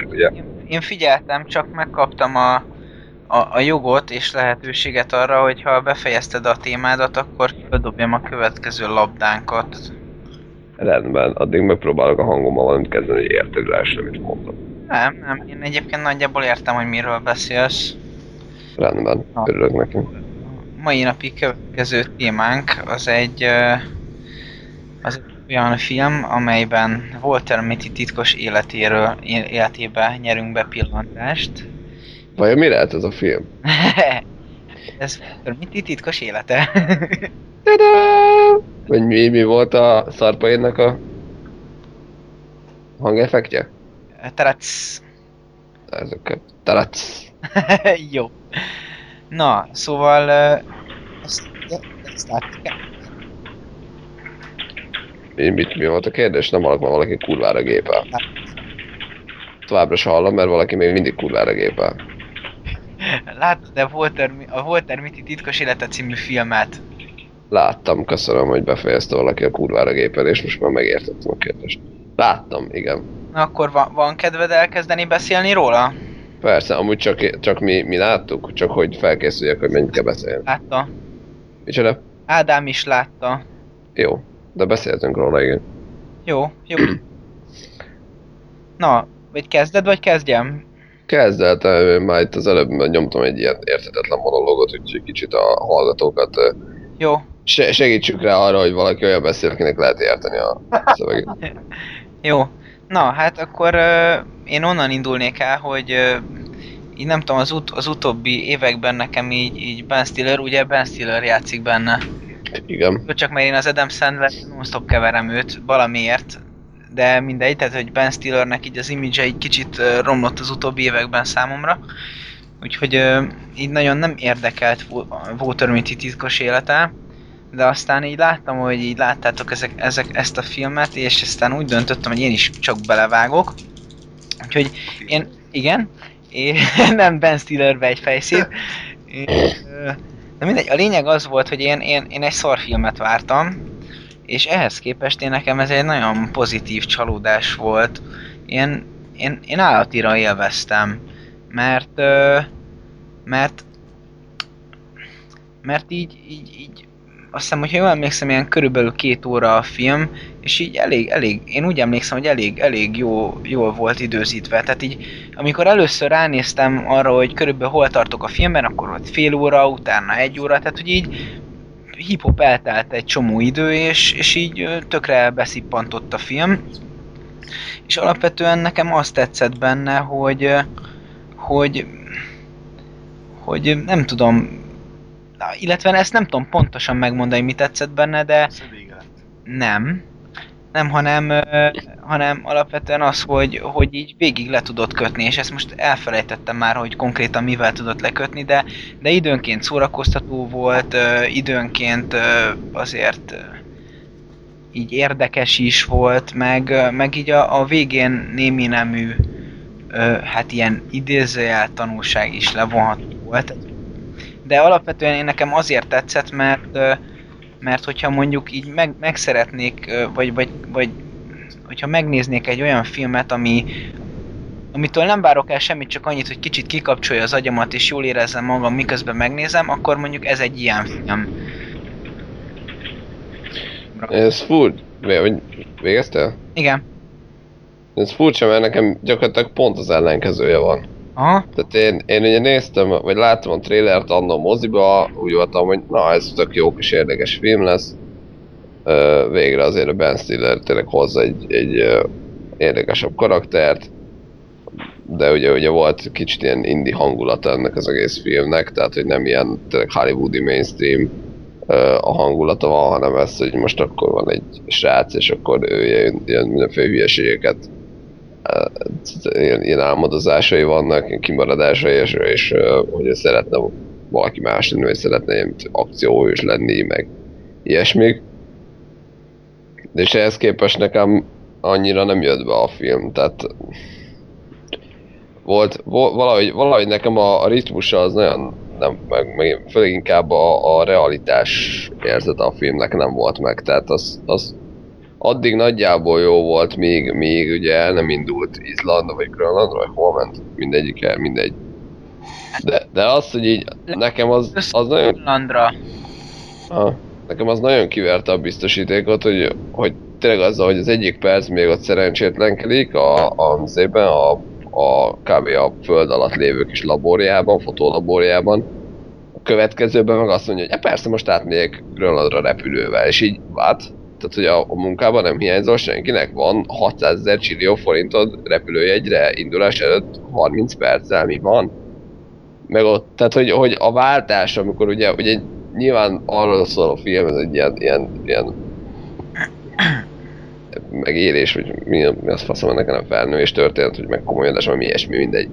Ugye, Én, én figyeltem, csak megkaptam a, a, a jogot és lehetőséget arra, hogy ha befejezted a témádat, akkor földobjam a következő labdánkat. rendben, addig megpróbálok a hangommal valamit kezdeni, hogy érted rá, amit mondtam. Nem, nem, én egyébként nagyjából értem, hogy miről beszélsz. Rendben, örülök neki. Mai napi következő témánk az egy, az egy olyan film, amelyben Walter Mitty titkos életéről, életébe nyerünk be pillantást. Vajon mi lehet ez a film? Ez Walter Mitty titkos élete. Tada! Vagy mi, mi volt a szarpaénnak a hangeffektje? Tarac. Ezeket. Tarac. Jó. Na, szóval... Ezt, ezt Mi, mit, mi volt a kérdés? Nem hallok, mert valaki kurvára gépel. Továbbra se hallom, mert valaki még mindig kurvára gépel. Látod de Walter, a Walter Mitty titkos élete című filmet? Láttam, köszönöm, hogy befejezte valaki a kurvára gépelést, most már megértettem a kérdést. Láttam, igen. Na akkor van, van kedved elkezdeni beszélni róla? Persze, amúgy csak, csak mi, mi láttuk, csak hogy felkészüljek, hogy mennyit kell beszélni. Látta. Micsoda? Ádám is látta. Jó. De beszéltünk róla, igen. Jó, jó. Na, vagy kezded, vagy kezdjem? Kezd el, te, már itt az előbb nyomtam egy ilyen érthetetlen monológot, úgyhogy kicsit a hallgatókat Jó. se, segítsük rá arra, hogy valaki olyan beszél, akinek lehet érteni a szöveget. Jó. Na, hát akkor én onnan indulnék el, hogy így nem tudom, az, ut- az utóbbi években nekem így, így Ben Stiller, ugye Ben Stiller játszik benne. Igen. Csak mert én az Adam Sandler non-stop keverem őt valamiért, de mindegy, tehát hogy Ben Stillernek így az image egy kicsit romlott az utóbbi években számomra. Úgyhogy ö, így nagyon nem érdekelt Wa- Walter Mitty titkos élete, de aztán így láttam, hogy így láttátok ezek, ezek, ezt a filmet, és aztán úgy döntöttem, hogy én is csak belevágok. Úgyhogy én, igen, én nem Ben Stillerbe egy ö, de mindegy, a lényeg az volt, hogy én, én, én egy szarfilmet vártam, és ehhez képest én nekem ez egy nagyon pozitív csalódás volt. Én, én, én állatira élveztem, mert, mert, mert így, így, így azt hiszem, hogyha jól emlékszem, ilyen körülbelül két óra a film, és így elég, elég, én úgy emlékszem, hogy elég, elég jó, jól volt időzítve. Tehát így, amikor először ránéztem arra, hogy körülbelül hol tartok a filmben, akkor volt fél óra, utána egy óra, tehát hogy így hip-hop eltelt egy csomó idő, és, és így tökre beszippantott a film. És alapvetően nekem azt tetszett benne, hogy, hogy, hogy nem tudom, illetve ezt nem tudom pontosan megmondani, mi tetszett benne, de nem. Nem, hanem, hanem alapvetően az, hogy, hogy így végig le tudott kötni, és ezt most elfelejtettem már, hogy konkrétan mivel tudott lekötni, de, de időnként szórakoztató volt, időnként azért így érdekes is volt, meg, meg így a, a végén némi nemű, hát ilyen idézőjel tanulság is levonható volt. De alapvetően én nekem azért tetszett, mert mert hogyha mondjuk így meg, meg szeretnék, vagy, vagy, vagy hogyha megnéznék egy olyan filmet, ami, amitől nem várok el semmit, csak annyit, hogy kicsit kikapcsolja az agyamat, és jól érezzem magam, miközben megnézem, akkor mondjuk ez egy ilyen film. Ez furcsa. Hogy végeztél? Igen. Ez furcsa, mert nekem gyakorlatilag pont az ellenkezője van. Aha, Tehát én, én ugye néztem, vagy láttam a trailert annó moziba, úgy voltam, hogy na ez tök jó kis érdekes film lesz. Végre azért a Ben Stiller tényleg hozza egy, egy érdekesebb karaktert. De ugye, ugye volt kicsit ilyen indie hangulata ennek az egész filmnek, tehát hogy nem ilyen tényleg hollywoodi mainstream a hangulata van, hanem ez, hogy most akkor van egy srác, és akkor ő ilyen, ilyen mindenféle hülyeségeket ilyen, ilyen álmodozásai vannak, kimaradásai, és, és hogy ő szeretne valaki más lenni, vagy szeretne ilyen akcióhős lenni, meg ilyesmik. De és ehhez képest nekem annyira nem jött be a film, tehát volt, volt valahogy, valahogy nekem a, a ritmusa az nagyon nem, meg, meg főleg inkább a, a realitás érzete a filmnek nem volt meg, tehát az, az addig nagyjából jó volt, míg, míg ugye el nem indult Izlanda, vagy Grönlandra, vagy hol ment, mindegyik el, mindegy. De, de az, hogy így nekem az, az nagyon, Landra. ah, nekem az nagyon kiverte a biztosítékot, hogy, hogy tényleg azzal, hogy az egyik perc még ott szerencsétlenkedik a, a szépen a, a kb. a föld alatt lévő kis laborjában, fotolaborjában, a következőben meg azt mondja, hogy ja, persze most átmegyek Grönlandra repülővel, és így, hát, tehát, hogy a, a munkában nem hiányzol senkinek, van 600 ezer csillió forintod repülőjegyre indulás előtt 30 perccel, mi van? Meg ott, tehát, hogy, hogy a váltás, amikor ugye, ugye nyilván arról szól a film, ez egy ilyen, ilyen, ilyen megélés, vagy mi, mi az faszom ennek nem felnőés történet, hogy meg komolyodás, vagy mi ilyesmi, mindegy.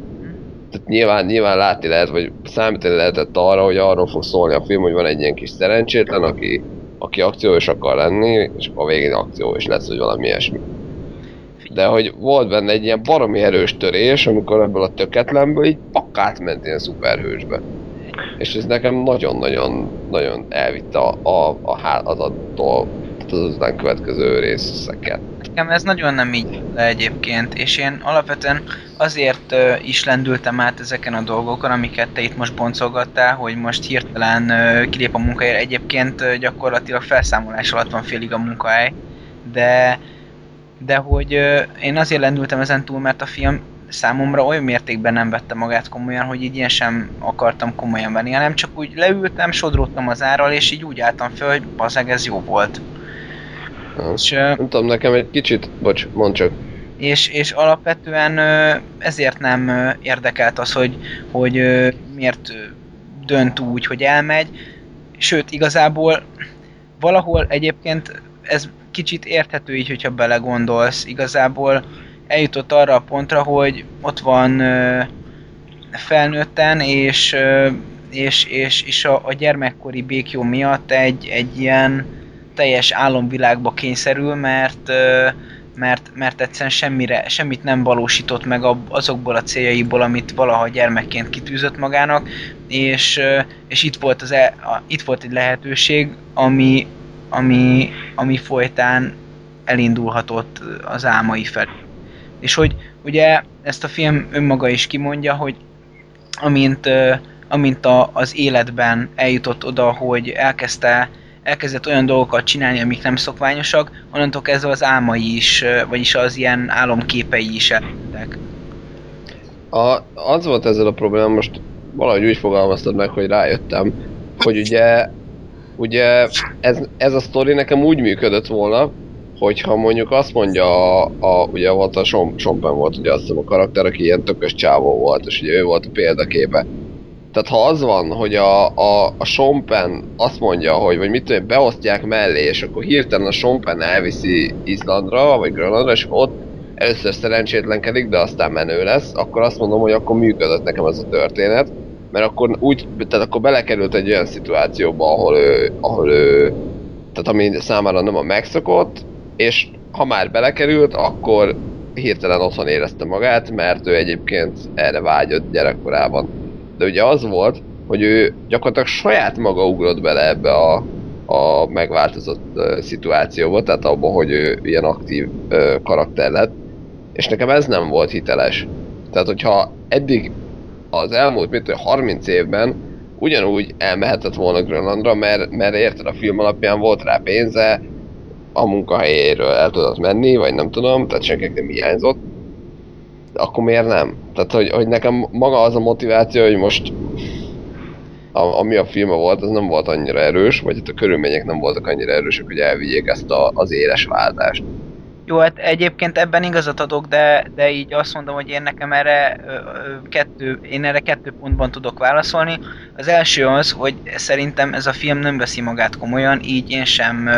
Tehát nyilván, nyilván látni lehet, vagy számítani lehetett arra, hogy arról fog szólni a film, hogy van egy ilyen kis szerencsétlen, aki, aki akciós akar lenni, és a végén akció is lesz, hogy valami ilyesmi. De hogy volt benne egy ilyen baromi erős törés, amikor ebből a töketlenből így pakát ment ilyen szuperhősbe. És ez nekem nagyon-nagyon nagyon elvitte a, a, a háladattól az azután következő részeket. Nekem ez nagyon nem így le egyébként, és én alapvetően azért ö, is lendültem át ezeken a dolgokon, amiket te itt most boncolgattál, hogy most hirtelen ö, kilép a munkahelyre. Egyébként ö, gyakorlatilag felszámolás alatt van félig a munkahely, de, de hogy ö, én azért lendültem ezen túl, mert a film számomra olyan mértékben nem vette magát komolyan, hogy így ilyen sem akartam komolyan venni, hanem csak úgy leültem, sodródtam az árral, és így úgy álltam föl, hogy bazeg, ez jó volt. Ja. És, Nem tudom, nekem egy kicsit, bocs, mondd csak. és, és alapvetően ezért nem érdekelt az, hogy, hogy miért dönt úgy, hogy elmegy. Sőt, igazából valahol egyébként ez kicsit érthető így, hogyha belegondolsz. Igazából eljutott arra a pontra, hogy ott van felnőtten, és, és, és, és a, a gyermekkori békjó miatt egy, egy ilyen teljes álomvilágba kényszerül, mert mert, mert egyszerűen semmire, semmit nem valósított meg azokból a céljaiból, amit valaha gyermekként kitűzött magának, és, és itt, volt az e, itt volt egy lehetőség, ami, ami, ami folytán elindulhatott az álmai felé. És hogy ugye ezt a film önmaga is kimondja, hogy amint, amint a, az életben eljutott oda, hogy elkezdte elkezdett olyan dolgokat csinálni, amik nem szokványosak, onnantól kezdve az álmai is, vagyis az ilyen álomképei is eltűntek. A, az volt ezzel a probléma, most valahogy úgy fogalmaztad meg, hogy rájöttem, hogy ugye, ugye ez, ez a sztori nekem úgy működött volna, hogyha mondjuk azt mondja, a, a, ugye volt a Som, Sompen volt ugye azt hiszem a karakter, aki ilyen tökös csávó volt, és ugye ő volt a példaképe. Tehát ha az van, hogy a, a, a Sompen azt mondja, hogy vagy mit tudom, beosztják mellé, és akkor hirtelen a Sompen elviszi Izlandra, vagy Grönlandra, és ott először szerencsétlenkedik, de aztán menő lesz, akkor azt mondom, hogy akkor működött nekem ez a történet. Mert akkor úgy, tehát akkor belekerült egy olyan szituációba, ahol ő, ahol ő tehát ami számára nem a megszokott, és ha már belekerült, akkor hirtelen otthon érezte magát, mert ő egyébként erre vágyott gyerekkorában. De ugye az volt, hogy ő gyakorlatilag saját maga ugrott bele ebbe a, a megváltozott uh, szituációba, tehát abba, hogy ő ilyen aktív uh, karakter lett, és nekem ez nem volt hiteles. Tehát, hogyha eddig az elmúlt, tudom, 30 évben ugyanúgy elmehetett volna Grönlandra, mert, mert érted a film alapján volt rá pénze, a munkahelyéről el tudott menni, vagy nem tudom, tehát senkinek nem hiányzott. Akkor miért nem? Tehát, hogy, hogy nekem maga az a motiváció, hogy most a, ami a filme volt, az nem volt annyira erős, vagy hát a körülmények nem voltak annyira erősek, hogy elvigyék ezt a, az éles váltást. Jó, hát egyébként ebben igazat adok, de, de így azt mondom, hogy én nekem erre kettő, én erre kettő pontban tudok válaszolni. Az első az, hogy szerintem ez a film nem veszi magát komolyan, így én sem,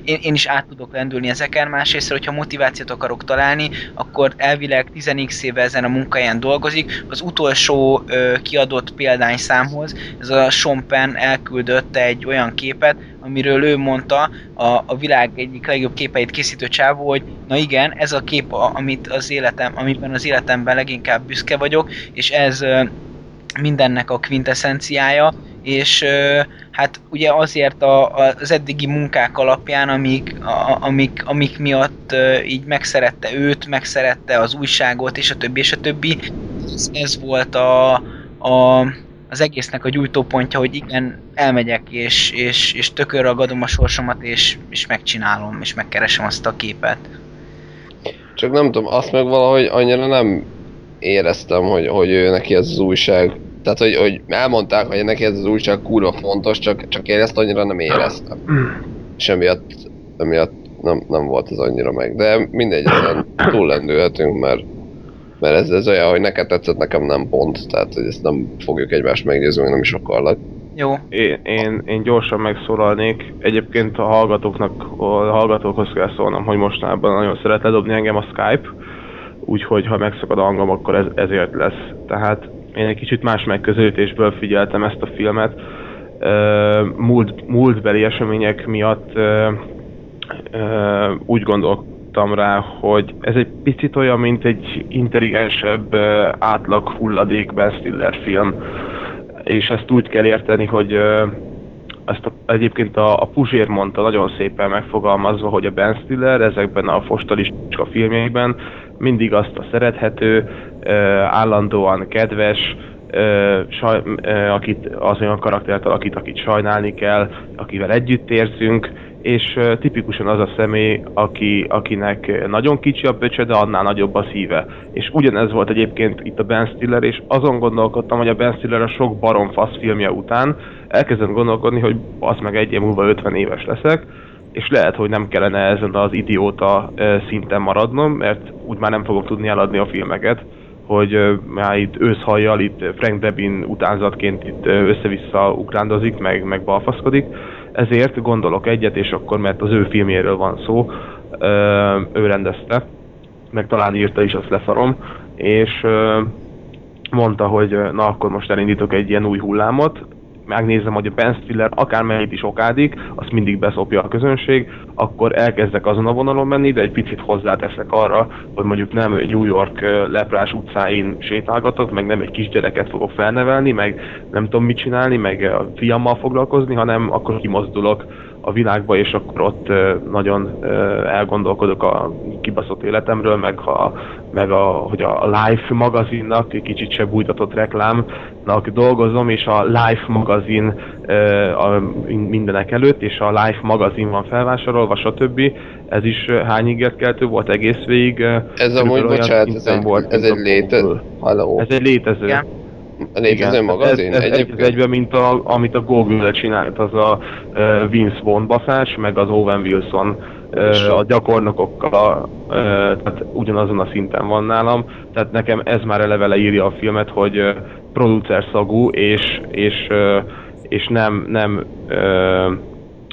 én, én is át tudok lendülni ezeken. Másrészt, hogyha motivációt akarok találni, akkor elvileg 10 éve ezen a munkáján dolgozik. Az utolsó ö, kiadott példányszámhoz, ez a Sean Penn elküldött egy olyan képet, amiről ő mondta, a, a világ egyik legjobb képeit készítő csávó, hogy na igen, ez a kép, amit az életem, amiben az életemben leginkább büszke vagyok, és ez mindennek a quintessenciája, és hát ugye azért a, a, az eddigi munkák alapján, amik, a, amik, amik miatt így megszerette őt, megszerette az újságot, és a többi, és a többi, ez, ez volt a, a, az egésznek a gyújtópontja, hogy igen, elmegyek, és, és, és tökör ragadom a sorsomat, és, és megcsinálom, és megkeresem azt a képet. Csak nem tudom, azt meg valahogy annyira nem éreztem, hogy, hogy ő neki ez az újság. Tehát, hogy, hogy elmondták, hogy neki ez az újság kurva fontos, csak, csak én ezt annyira nem éreztem. És emiatt, emiatt nem, nem volt ez annyira meg. De mindegy, ezen túllendülhetünk, mert, mert ez, ez olyan, hogy neked tetszett, nekem nem pont. Tehát, hogy ezt nem fogjuk egymást meggyőzni, meg nem is akarlak. Jó, Én, én, én gyorsan megszólalnék. Egyébként a hallgatóknak, a hallgatókhoz kell szólnom, hogy mostanában nagyon szeret ledobni engem a Skype, úgyhogy ha megszakad a hangom, akkor ez, ezért lesz. Tehát én egy kicsit más megközelítésből figyeltem ezt a filmet. Múlt, múltbeli események miatt ö, ö, gondoltam rá, hogy ez egy picit olyan, mint egy intelligensebb átlag hulladék Ben Stiller film. És ezt úgy kell érteni, hogy ezt a, egyébként a, a Puzsér mondta nagyon szépen megfogalmazva, hogy a Ben Stiller ezekben a fostalista filmjeiben mindig azt a szerethető, állandóan kedves, saj, akit, az olyan karaktert alakít, akit sajnálni kell, akivel együtt érzünk, és tipikusan az a személy, aki, akinek nagyon kicsi a böcse, de annál nagyobb a szíve. És ugyanez volt egyébként itt a Ben Stiller, és azon gondolkodtam, hogy a Ben Stiller a sok baromfasz filmje után elkezdem gondolkodni, hogy az meg egy év múlva 50 éves leszek, és lehet, hogy nem kellene ezen az idióta szinten maradnom, mert úgy már nem fogok tudni eladni a filmeket, hogy már itt őszhajjal, itt Frank Debin utánzatként itt össze-vissza ugrándozik, meg, meg balfaszkodik. Ezért gondolok egyet, és akkor, mert az ő filmjéről van szó, ő rendezte, meg talán írta is, azt leszarom, és mondta, hogy na akkor most elindítok egy ilyen új hullámot, megnézem, hogy a Ben Stiller akármennyit is okádik, azt mindig beszopja a közönség, akkor elkezdek azon a vonalon menni, de egy picit hozzáteszek arra, hogy mondjuk nem New York leprás utcáin sétálgatok, meg nem egy kisgyereket fogok felnevelni, meg nem tudom mit csinálni, meg a fiammal foglalkozni, hanem akkor kimozdulok a világba, és akkor ott nagyon elgondolkodok a kibaszott életemről, meg, a, meg a, hogy a Life magazinnak, egy kicsit se bújtatott reklámnak dolgozom, és a Life magazin a, mindenek előtt, és a Life magazin van felvásárolva, stb. Ez is hány ígértkeltő volt egész végig. Ez amúgy, bocsánat, ez egy, volt, ez egy a léte... Google. Halló? Ez egy létező. Igen. A létező magazin? Ez, ez egy az Egyébként? egyben, mint a, amit a Google csinált, az a uh, Vince Vaughn baszás, meg az Owen Wilson uh, a gyakornokokkal, uh, tehát ugyanazon a szinten van nálam. Tehát nekem ez már eleve leírja a filmet, hogy uh, producer szagú, és, és, uh, és nem, nem, uh,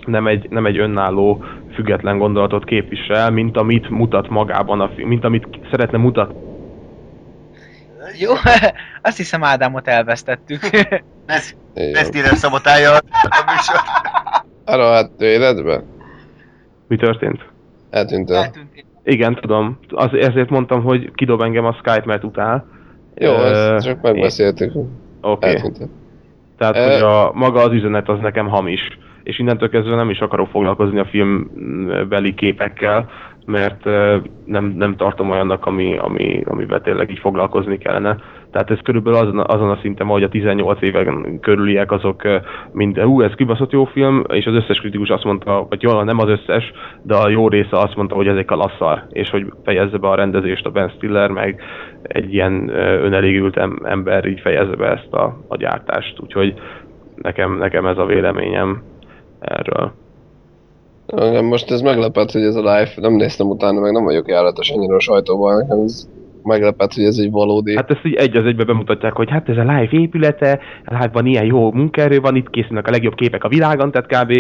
nem, egy, nem egy önálló független gondolatot képvisel, mint amit mutat magában a film, mint amit szeretne mutatni jó, azt hiszem Ádámot elvesztettük. Ez, Jó. ez ide szabotálja a műsor. Arra hát ő életbe? Mi történt? Eltűnt el. Eltűntél. Igen, tudom. Az, ezért mondtam, hogy kidob engem a Skype, mert utál. Jó, Ö, ezt csak megbeszéltük. Oké. Okay. Eltűnt. Tehát, Ö, hogy a, maga az üzenet az nekem hamis. És innentől kezdve nem is akarok foglalkozni a filmbeli képekkel, mert nem, nem tartom olyannak, ami, ami, amivel tényleg így foglalkozni kellene. Tehát ez körülbelül azon, azon a szinten, hogy a 18 éven körüliek azok mind, hú, ez kibaszott jó film, és az összes kritikus azt mondta, vagy jó, nem az összes, de a jó része azt mondta, hogy ez egy kalasszar, és hogy fejezze be a rendezést a Ben Stiller, meg egy ilyen önelégült em- ember így fejezze be ezt a, a gyártást. Úgyhogy nekem, nekem ez a véleményem erről. Engem most ez meglepett, hogy ez a live, nem néztem utána, meg nem vagyok járatos annyira a sajtóban, nekem ez meglepett, hogy ez egy valódi. Hát ezt így egy az egybe bemutatják, hogy hát ez a live épülete, a live-ban ilyen jó munkaerő van, itt készülnek a legjobb képek a világon, tehát kb.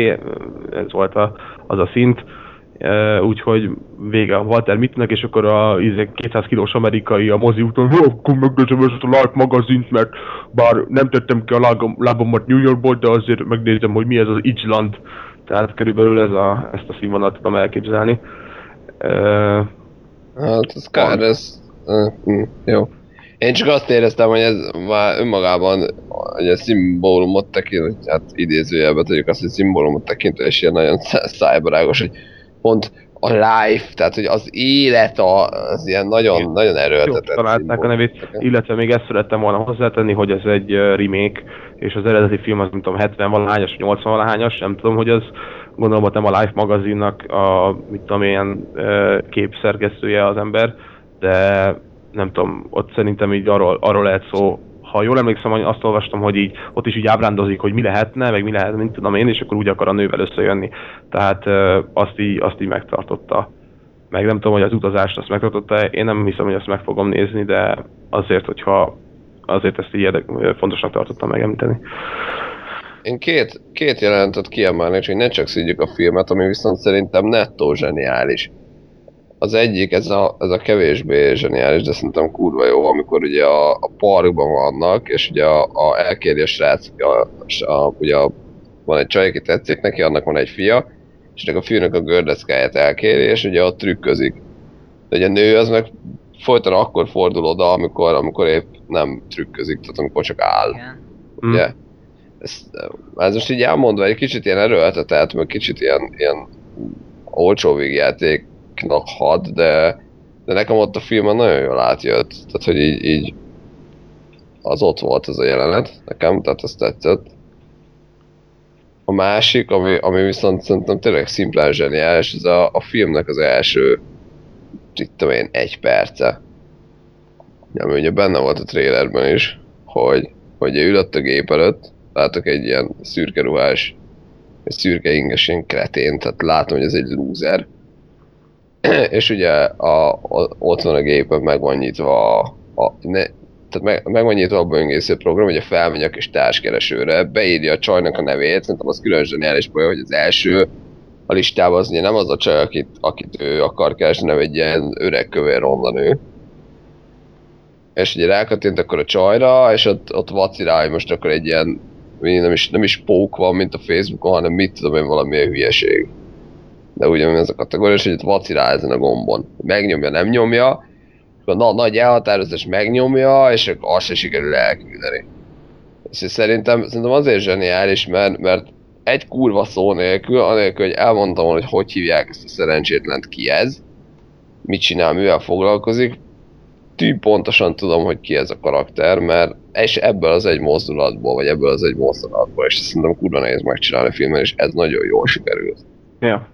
ez volt a, az a szint. Uh, úgyhogy vége a Walter Mittennek, és akkor a izé, 200 kilós amerikai a mozi úton, "Hú, akkor megnézem ezt a Life magazint, mert bár nem tettem ki a lágom, lábamat New Yorkból, de azért megnézem, hogy mi ez az Icsland. Tehát körülbelül ez a, ezt a színvonalat tudom elképzelni. Uh, Hát ez kár, ez... Uh, jó. Én csak azt éreztem, hogy ez már önmagában hogy a szimbólumot tekint, hogy hát idézőjelben tegyük azt, hogy szimbólumot tekint, és ilyen nagyon szá- szájbarágos, hogy pont a life, tehát hogy az élet a, az ilyen nagyon, Igen. nagyon Jó, erőltetett találták a nevét, illetve még ezt szerettem volna hozzátenni, hogy ez egy remake, és az eredeti film az, nem tudom, 70 valahányas, 80 valahányas, nem tudom, hogy az gondolom, hogy nem a Life magazinnak a, mit tudom, ilyen képszerkesztője az ember, de nem tudom, ott szerintem így arról, arról lehet szó, ha jól emlékszem, hogy azt olvastam, hogy így ott is így ábrándozik, hogy mi lehetne, meg mi lehet, mint tudom én, és akkor úgy akar a nővel összejönni. Tehát azt, így, azt így megtartotta. Meg nem tudom, hogy az utazást azt megtartotta én nem hiszem, hogy ezt meg fogom nézni, de azért, hogyha azért ezt így érdek, fontosnak tartottam megemlíteni. Én két, két jelentet kiemelnék, hogy ne csak szígyük a filmet, ami viszont szerintem nettó zseniális. Az egyik, ez a, ez a kevésbé zseniális, de szerintem kurva jó, amikor ugye a, a parkban vannak, és ugye a, a elkéri a srác, a, a, ugye a, van egy csaj, aki tetszik neki, annak van egy fia, és a fiúnak a gördeszkáját elkéri, és ugye ott trükközik. De ugye a nő az meg folyton akkor fordul oda, amikor, amikor épp nem trükközik, tehát amikor csak áll Igen. Mm. ugye? Ez, ez most így elmondva egy kicsit ilyen erőltetett, meg kicsit ilyen, ilyen olcsó végjátéknak had, de, de nekem ott a filmen nagyon jól átjött. Tehát, hogy így, így az ott volt az a jelenet nekem, tehát ez tetszett. A másik, ami, ami viszont szerintem tényleg szimplán zseniális, ez a, a filmnek az első, itt tudom én, egy perce. Ami ugye benne volt a trailerben is, hogy, hogy ülött a gép előtt, látok egy ilyen szürke ruhás, egy szürke inges ilyen kretén, tehát látom, hogy ez egy loser. és ugye a, a, ott van a gépen meg van nyitva a, a ne, tehát meg, meg van nyitva a böngésző program, ugye felmegy a kis társkeresőre, beírja a csajnak a nevét, szerintem az külön zseniális poén, hogy az első a listában az ugye nem az a csaj, akit, akit ő akar keresni, hanem egy ilyen öreg kövér ronda nő. És ugye rákattint akkor a csajra, és ott, ott vacilál, hogy most akkor egy ilyen, nem is, nem is pók van, mint a Facebookon, hanem mit tudom én, valamilyen hülyeség. De ugyanúgy ez a kategória, és hogy itt vacilál ezen a gombon. Megnyomja, nem nyomja, és a na, nagy elhatározás megnyomja, és akkor azt se sikerül elküldeni. És szerintem, szerintem azért zseniális, mert, mert egy kurva szó nélkül, anélkül, hogy elmondtam volna, hogy hogy hívják ezt a szerencsétlent, ki ez, mit csinál, mivel foglalkozik, tű pontosan tudom, hogy ki ez a karakter, mert és ebből az egy mozdulatból, vagy ebből az egy mozdulatból, és szerintem kurva nehéz megcsinálni a filmen, és ez nagyon jól sikerült. Ja.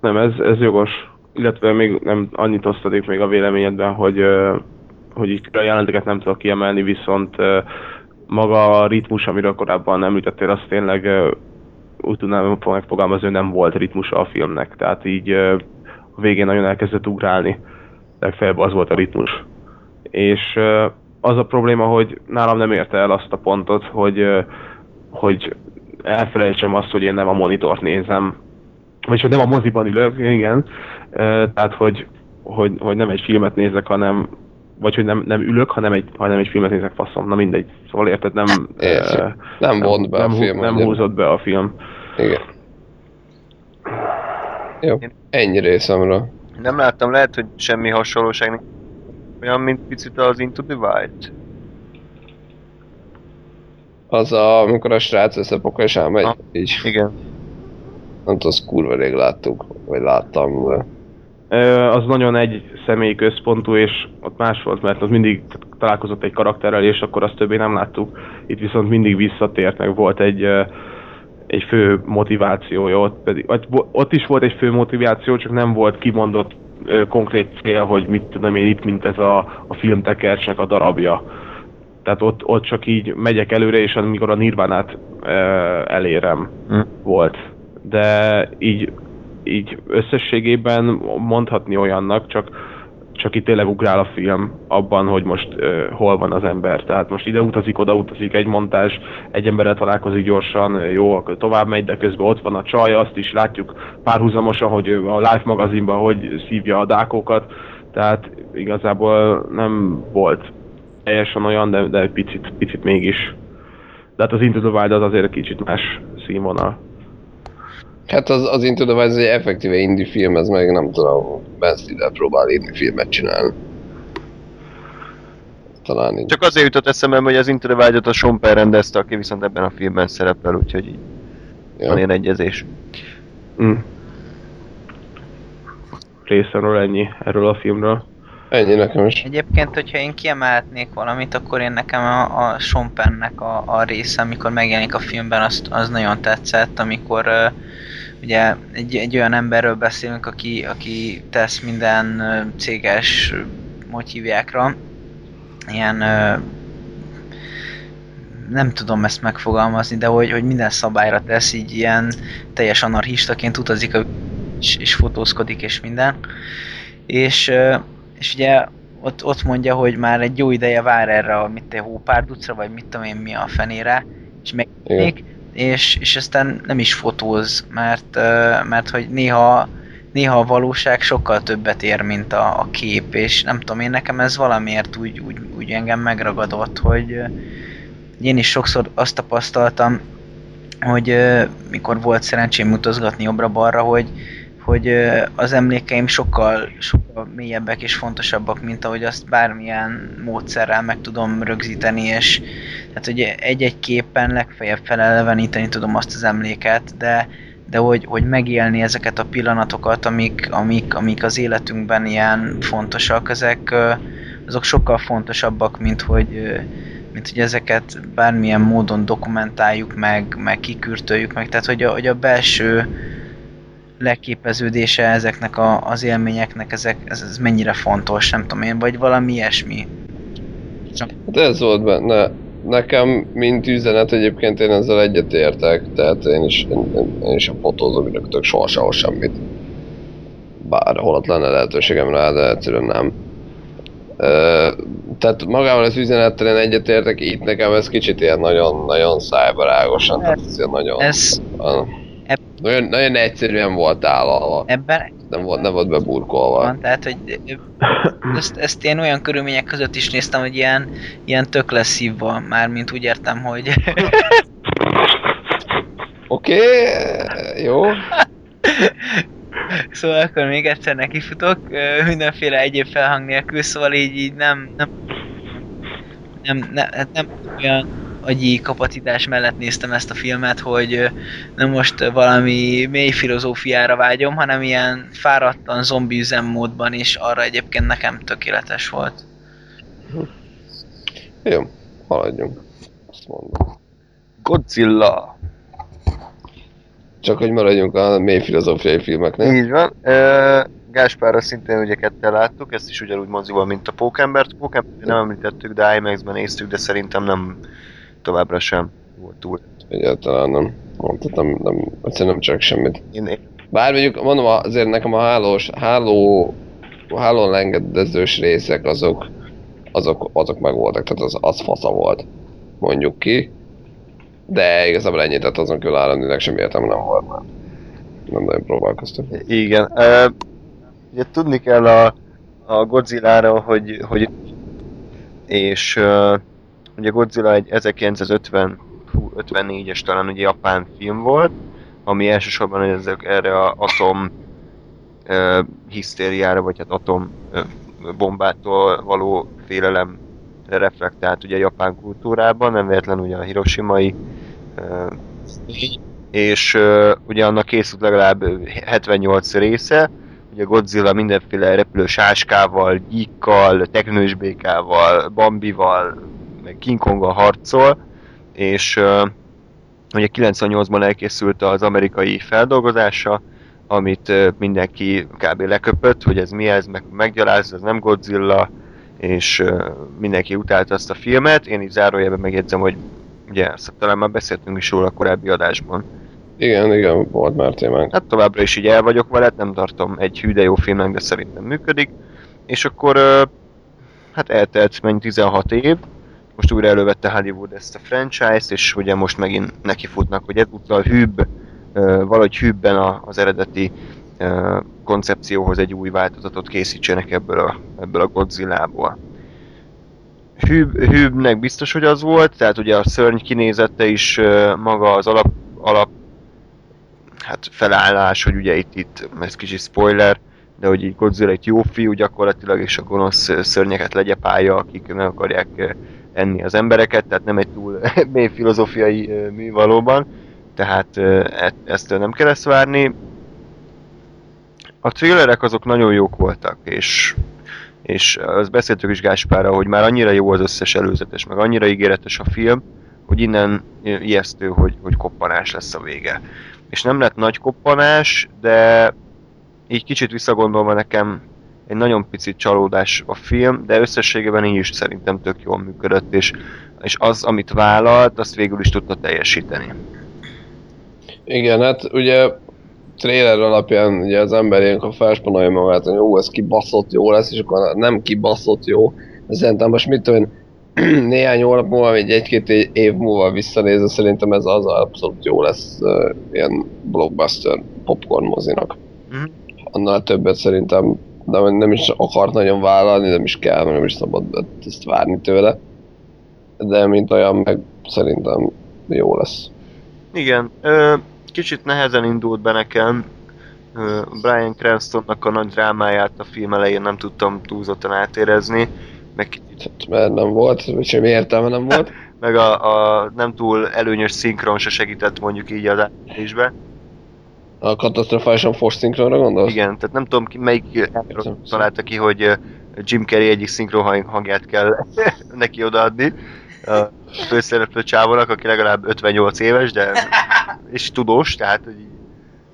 Nem, ez, ez jogos. Illetve még nem annyit osztadik még a véleményedben, hogy, hogy így a jelenteket nem tudok kiemelni, viszont maga a ritmus, amiről korábban említettél, az tényleg úgy tudnám megfogalmazni, hogy nem volt ritmusa a filmnek. Tehát így a végén nagyon elkezdett ugrálni. Legfeljebb az volt a ritmus. És az a probléma, hogy nálam nem érte el azt a pontot, hogy, hogy elfelejtsem azt, hogy én nem a monitort nézem, vagy hogy nem a moziban ülök, igen, tehát hogy, hogy, hogy nem egy filmet nézek, hanem vagy hogy nem, nem ülök, hanem egy, hanem egy filmet nézek, faszom, na mindegy. Szóval érted, nem, Értem. ö, Nem vont be a nem, hú- film, Nem ugye? húzott be a film. Igen. Jó, ennyi részemről. Nem láttam, lehet, hogy semmi hasonlóság. Olyan, mint picit az Into the Wild. Az a, amikor a srác összepokol és elmegy, Ha. így. Igen. Nem tudom, azt kurva rég láttuk, vagy láttam, de... Az nagyon egy személyi központú, és ott más volt, mert az mindig találkozott egy karakterrel, és akkor azt többé nem láttuk. Itt viszont mindig visszatért, meg volt egy, egy fő motivációja, ott, pedig, ott, ott is volt egy fő motiváció, csak nem volt kimondott konkrét cél, hogy mit tudom én itt, mint ez a, a filmtekercsnek a darabja. Tehát ott, ott csak így megyek előre, és amikor a nirvánát elérem Hm. volt. De így, így összességében mondhatni olyannak, csak csak itt tényleg ugrál a film abban, hogy most uh, hol van az ember. Tehát most ide utazik, oda utazik, egy montázs, egy emberrel találkozik gyorsan, jó, akkor tovább megy, de közben ott van a csaj, azt is látjuk párhuzamosan, hogy a Life magazinban hogy szívja a dákókat. Tehát igazából nem volt teljesen olyan, de, de picit, picit mégis. De hát az Into the Wild az azért kicsit más színvonal. Hát az, az Into the Wild ez egy effektíve indie film, ez meg nem tudom, Ben Stiller próbál indie filmet csinálni. Talán így. Csak azért jutott eszembe, hogy az Into the Wild-ot a Sean Penn rendezte, aki viszont ebben a filmben szerepel, úgyhogy így van ja. ilyen egyezés. Mm. Részemről ennyi erről a filmről. Ennyi nekem is. Egyébként, hogyha én kiemelhetnék valamit, akkor én nekem a, a Sean Pennnek a, a része, amikor megjelenik a filmben, az, az nagyon tetszett, amikor uh, ugye egy, egy olyan emberről beszélünk, aki, aki tesz minden uh, céges, hogy hívjákra, ilyen uh, nem tudom ezt megfogalmazni, de hogy, hogy minden szabályra tesz, így ilyen teljes anarchistaként utazik és, és fotózkodik és minden. És, és ugye ott, ott mondja, hogy már egy jó ideje vár erre a mit, hópárducra, vagy mit tudom én mi a fenére, és megjelenik, és, és aztán nem is fotóz, mert, mert hogy néha néha a valóság sokkal többet ér, mint a, a kép, és nem tudom, én nekem ez valamiért úgy, úgy, úgy engem megragadott, hogy én is sokszor azt tapasztaltam, hogy mikor volt szerencsém utazgatni jobbra-balra, hogy, hogy az emlékeim sokkal, sokkal mélyebbek és fontosabbak, mint ahogy azt bármilyen módszerrel meg tudom rögzíteni, és tehát hogy egy-egy képen legfeljebb feleleveníteni tudom azt az emléket, de, de hogy, hogy megélni ezeket a pillanatokat, amik, amik, amik az életünkben ilyen fontosak, ezek azok sokkal fontosabbak, mint hogy, mint hogy ezeket bármilyen módon dokumentáljuk meg, meg kikürtöljük meg, tehát hogy a, hogy a belső leképeződése ezeknek a, az élményeknek, ezek, ez, ez mennyire fontos, nem tudom én, vagy valami ilyesmi. Hát ez volt benne. Nekem, mint üzenet egyébként én ezzel egyetértek, tehát én is, én, én, is a fotózok rögtök soha sehol semmit. Bár holott lenne lehetőségem rá, de egyszerűen nem. Ö, tehát magával az üzenettel én egyetértek, itt nekem ez kicsit ilyen nagyon-nagyon szájbarágosan, tehát ez ilyen nagyon... Ez, a, eb- nagyon, nagyon egyszerűen volt állalva, ebben nem volt, nem volt beburkolva. van, tehát hogy ezt, ezt én olyan körülmények között is néztem, hogy ilyen, ilyen tök lesz szívva, mármint úgy értem, hogy Oké, okay, jó. Szóval akkor még egyszer nekifutok, mindenféle egyéb felhang nélkül, szóval így, így nem, nem, nem, nem, hát nem olyan agyi kapacitás mellett néztem ezt a filmet, hogy ö, nem most ö, valami mély filozófiára vágyom, hanem ilyen fáradtan zombi üzemmódban is, arra egyébként nekem tökéletes volt. Jó, haladjunk. Azt mondom. Godzilla. Csak hogy maradjunk a mély filozófiai filmeknél. Így van. Uh, Gáspárra szintén ugye ketten láttuk, ezt is ugyanúgy mozival, mint a Pókembert. Pókembert nem említettük, de IMAX-ben néztük, de szerintem nem továbbra sem volt túl. Egyáltalán nem. Tehát nem, nem, egyszerűen nem csak semmit. Én, Bár mondjuk, mondom, azért nekem a hálós, háló, hálón engedezős részek azok, azok, azok meg voltak, tehát az, az fasza volt, mondjuk ki. De igazából ennyi, tehát azon kívül államileg sem értem nem volt már. Nem nagyon próbálkoztam. Igen. Uh, ugye tudni kell a, a Godzilla-ra, hogy, hogy és uh, ugye Godzilla egy 1950 hú, 54-es talán ugye japán film volt, ami elsősorban ezek, erre a atom uh, hisztériára, vagy hát atom uh, bombától való félelemre reflektált ugye a japán kultúrában, nem véletlen ugye a hiroshimai és uh, ugye annak készült legalább 78 része, ugye Godzilla mindenféle repülő sáskával, gyíkkal, teknősbékával, Bambival, meg King Konggal harcol, és uh, ugye 98-ban elkészült az amerikai feldolgozása, amit uh, mindenki kb. leköpött, hogy ez mi ez, meg meggyaláz, ez nem Godzilla, és uh, mindenki utálta azt a filmet. Én így zárójelben megjegyzem, hogy ugye azt talán már beszéltünk is róla a korábbi adásban. Igen, igen, volt már témánk. Hát továbbra is így el vagyok vele, nem tartom egy hű de jó filmnek, de szerintem működik. És akkor hát eltelt mennyi 16 év, most újra elővette Hollywood ezt a franchise-t, és ugye most megint nekifutnak, hogy ezúttal hűbb, valahogy hűbben az eredeti koncepcióhoz egy új változatot készítsenek ebből a, ebből a Godzilla-ból. Hűb, hűbnek biztos, hogy az volt, tehát ugye a szörny kinézette is maga az alap, alap hát felállás, hogy ugye itt, itt ez kicsi spoiler, de hogy így Godzilla egy jó fiú gyakorlatilag, és a gonosz szörnyeket legyepálja, akik meg akarják enni az embereket, tehát nem egy túl mély filozófiai mű valóban, tehát e- ezt nem kell ezt várni. A thrillerek azok nagyon jók voltak, és és azt beszéltük is Gáspára, hogy már annyira jó az összes előzetes, meg annyira ígéretes a film, hogy innen ijesztő, hogy, hogy koppanás lesz a vége. És nem lett nagy koppanás, de így kicsit visszagondolva nekem egy nagyon picit csalódás a film, de összességében így is szerintem tök jól működött, és, és az, amit vállalt, azt végül is tudta teljesíteni. Igen, hát ugye trailer alapján ugye az ember ilyenkor felspanolja magát, hogy jó, ez kibaszott jó lesz, és akkor nem kibaszott jó. Szerintem most mit tudom néhány hónap múlva, vagy egy-két év múlva visszanézve, szerintem ez az abszolút jó lesz uh, ilyen blockbuster popcorn mozinak. Mhm. Annál többet szerintem de nem is akart nagyon vállalni, nem is kell, mert nem is szabad ezt várni tőle. De mint olyan, meg szerintem jó lesz. Igen, ö, kicsit nehezen indult be nekem. Ö, Brian Cranstonnak a nagy drámáját a film elején nem tudtam túlzottan átérezni, meg Hát, mert nem volt, semmi értelme nem volt. meg a, a nem túl előnyös szinkron se segített mondjuk így az átélésbe. A katasztrofálisan force szinkronra gondolsz? Igen, tehát nem tudom ki, melyik találta ki, hogy Jim Carrey egyik szinkron hang- hangját kell neki odaadni a főszereplő csávónak, aki legalább 58 éves, de és tudós, tehát hogy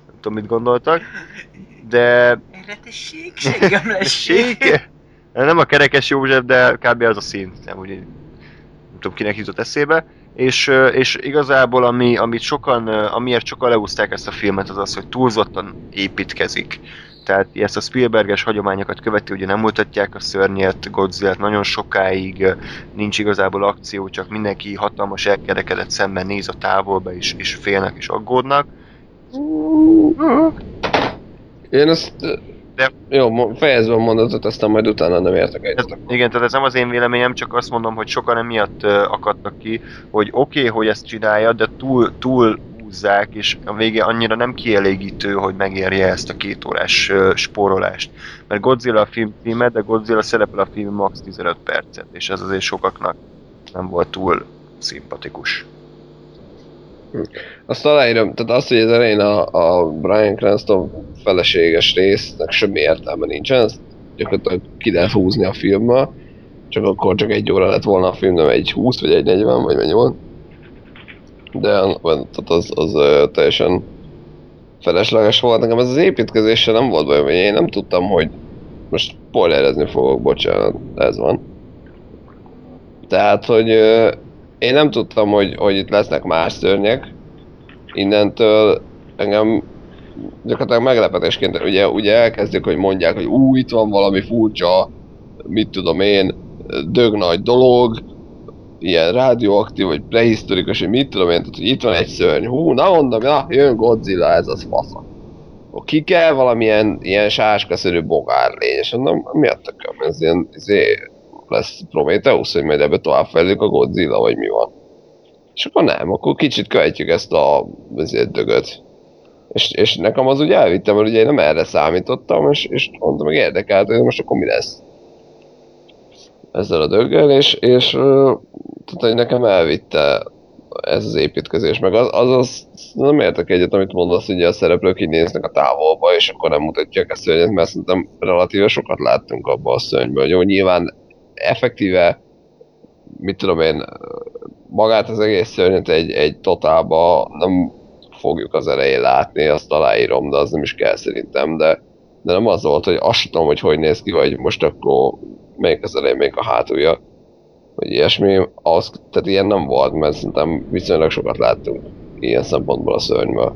nem tudom mit gondoltak. De Erre seggem lessék. Tessék? Nem a kerekes József, de kb. az a szint, nem úgy, nem tudom kinek jutott eszébe. És, és igazából ami, amit sokan, amiért sokan leúzták ezt a filmet, az az, hogy túlzottan építkezik. Tehát ezt a Spielberges hagyományokat követi, ugye nem mutatják a szörnyet, Godzilla nagyon sokáig, nincs igazából akció, csak mindenki hatalmas elkerekedett szemben néz a távolba, és, és félnek és aggódnak. Én ezt... De- Jó, fejezve a mondatot, aztán majd utána nem értek egyet. igen, tehát ez nem az én véleményem, csak azt mondom, hogy sokan emiatt akadtak ki, hogy oké, okay, hogy ezt csinálja, de túl, túl húzzák, és a vége annyira nem kielégítő, hogy megérje ezt a két órás uh, spórolást. Mert Godzilla a film címe, de Godzilla szerepel a film max 15 percet, és ez azért sokaknak nem volt túl szimpatikus. Azt aláírom, tehát azt, hogy az elején a, a Brian Cranston feleséges résznek semmi értelme nincsen, ezt gyakorlatilag ki lehet húzni a filmmel, csak akkor csak egy óra lett volna a film, nem egy 20 vagy egy 40 vagy mennyi volt. De tehát az, az teljesen felesleges volt. Nekem ez az építkezéssel nem volt bajom, én nem tudtam, hogy most spoilerezni fogok, bocsánat, ez van. Tehát, hogy én nem tudtam, hogy, hogy itt lesznek más szörnyek. Innentől engem gyakorlatilag meglepetésként, ugye, ugye elkezdjük, hogy mondják, hogy ú, itt van valami furcsa, mit tudom én, dög nagy dolog, ilyen rádióaktív, vagy prehisztorikus, hogy mit tudom én, tehát, hogy itt van egy szörny, hú, na mondom, na, jön Godzilla, ez az fasza. Ki kell valamilyen ilyen sáskaszerű bogár lény, és mondom, mi a tököm, ez ilyen, izé, lesz Prometheus, hogy majd ebbe tovább fejlődik a Godzilla, vagy mi van. És akkor nem, akkor kicsit követjük ezt a ezért dögöt. És, és nekem az úgy elvittem, mert ugye én nem erre számítottam, és, és mondtam, meg érdekelt, hogy most akkor mi lesz ezzel a döggel, és, és tehát, hogy nekem elvitte ez az építkezés, meg az, az, az nem értek egyet, amit mondasz, hogy a szereplők így néznek a távolba, és akkor nem mutatják a szörnyet, mert szerintem relatíve sokat láttunk abban a szörnyből. Jó, nyilván effektíve, mit tudom én, magát az egész szörnyet egy, egy totálba nem fogjuk az elején látni, azt aláírom, de az nem is kell szerintem, de, de nem az volt, hogy azt tudom, hogy hogy néz ki, vagy most akkor melyik az elején, melyik a hátulja, vagy ilyesmi, az, tehát ilyen nem volt, mert szerintem viszonylag sokat láttunk ilyen szempontból a szörnyből,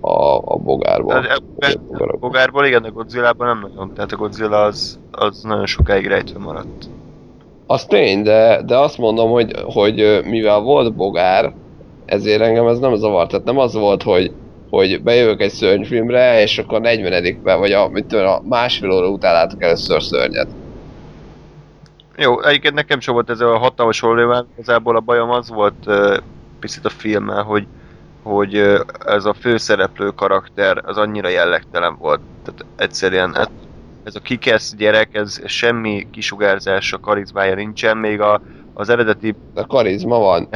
a, a bogárból. Tehát e- a bogárból igen, de Godzilla-ban nem nagyon. Tehát a Godzilla az, az nagyon sokáig rejtve maradt. Az tény, de, de azt mondom, hogy, hogy mivel volt bogár, ezért engem ez nem zavart. Tehát nem az volt, hogy, hogy bejövök egy szörnyfilmre, és akkor 40 vagy a, mit tudom, a másfél óra után látok először szörnyet. Jó, egyébként nekem sem volt ez a hatalmas problémám, igazából a bajom az volt uh, picit a filmmel, hogy, hogy ez a főszereplő karakter az annyira jellegtelen volt. Tehát egyszerűen ez, ez a kikesz gyerek, ez semmi kisugárzása, karizmája nincsen, még a, az eredeti A karizma van.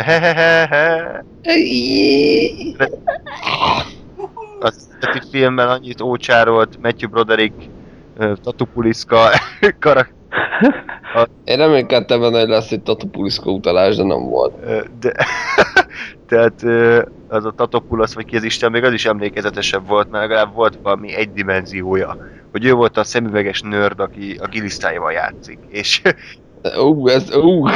Az eredeti filmben annyit ócsárolt Matthew Broderick, Tatupuliszka karakter, Én reménykedtem benne, hogy lesz egy Tatopuliszka utalás, de nem volt. De tehát az a Tatopulasz, vagy ki az Isten, még az is emlékezetesebb volt, mert legalább volt valami egy dimenziója. Hogy ő volt a szemüveges nörd, aki a gilisztáival játszik. És Ú, ez, ú.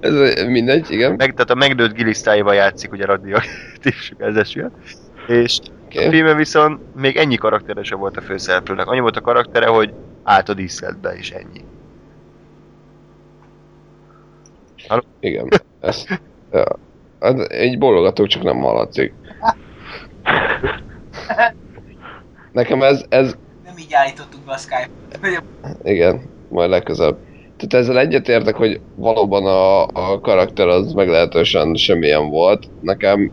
ez mindegy, igen. meg, tehát a megnőtt gilisztáival játszik ugye radioaktív sugárzásúan. És a Okay. filmben viszont még ennyi karaktere sem volt a főszereplőnek. Annyi volt a karaktere, hogy állt a díszletbe, és ennyi. Igen. Ez, ja. Az, egy bologatók csak nem hallatszik. Nekem ez, ez, Nem így állítottuk be a Skype. igen, majd legközelebb. Tehát ezzel egyetértek, hogy valóban a, a karakter az meglehetősen semmilyen volt. Nekem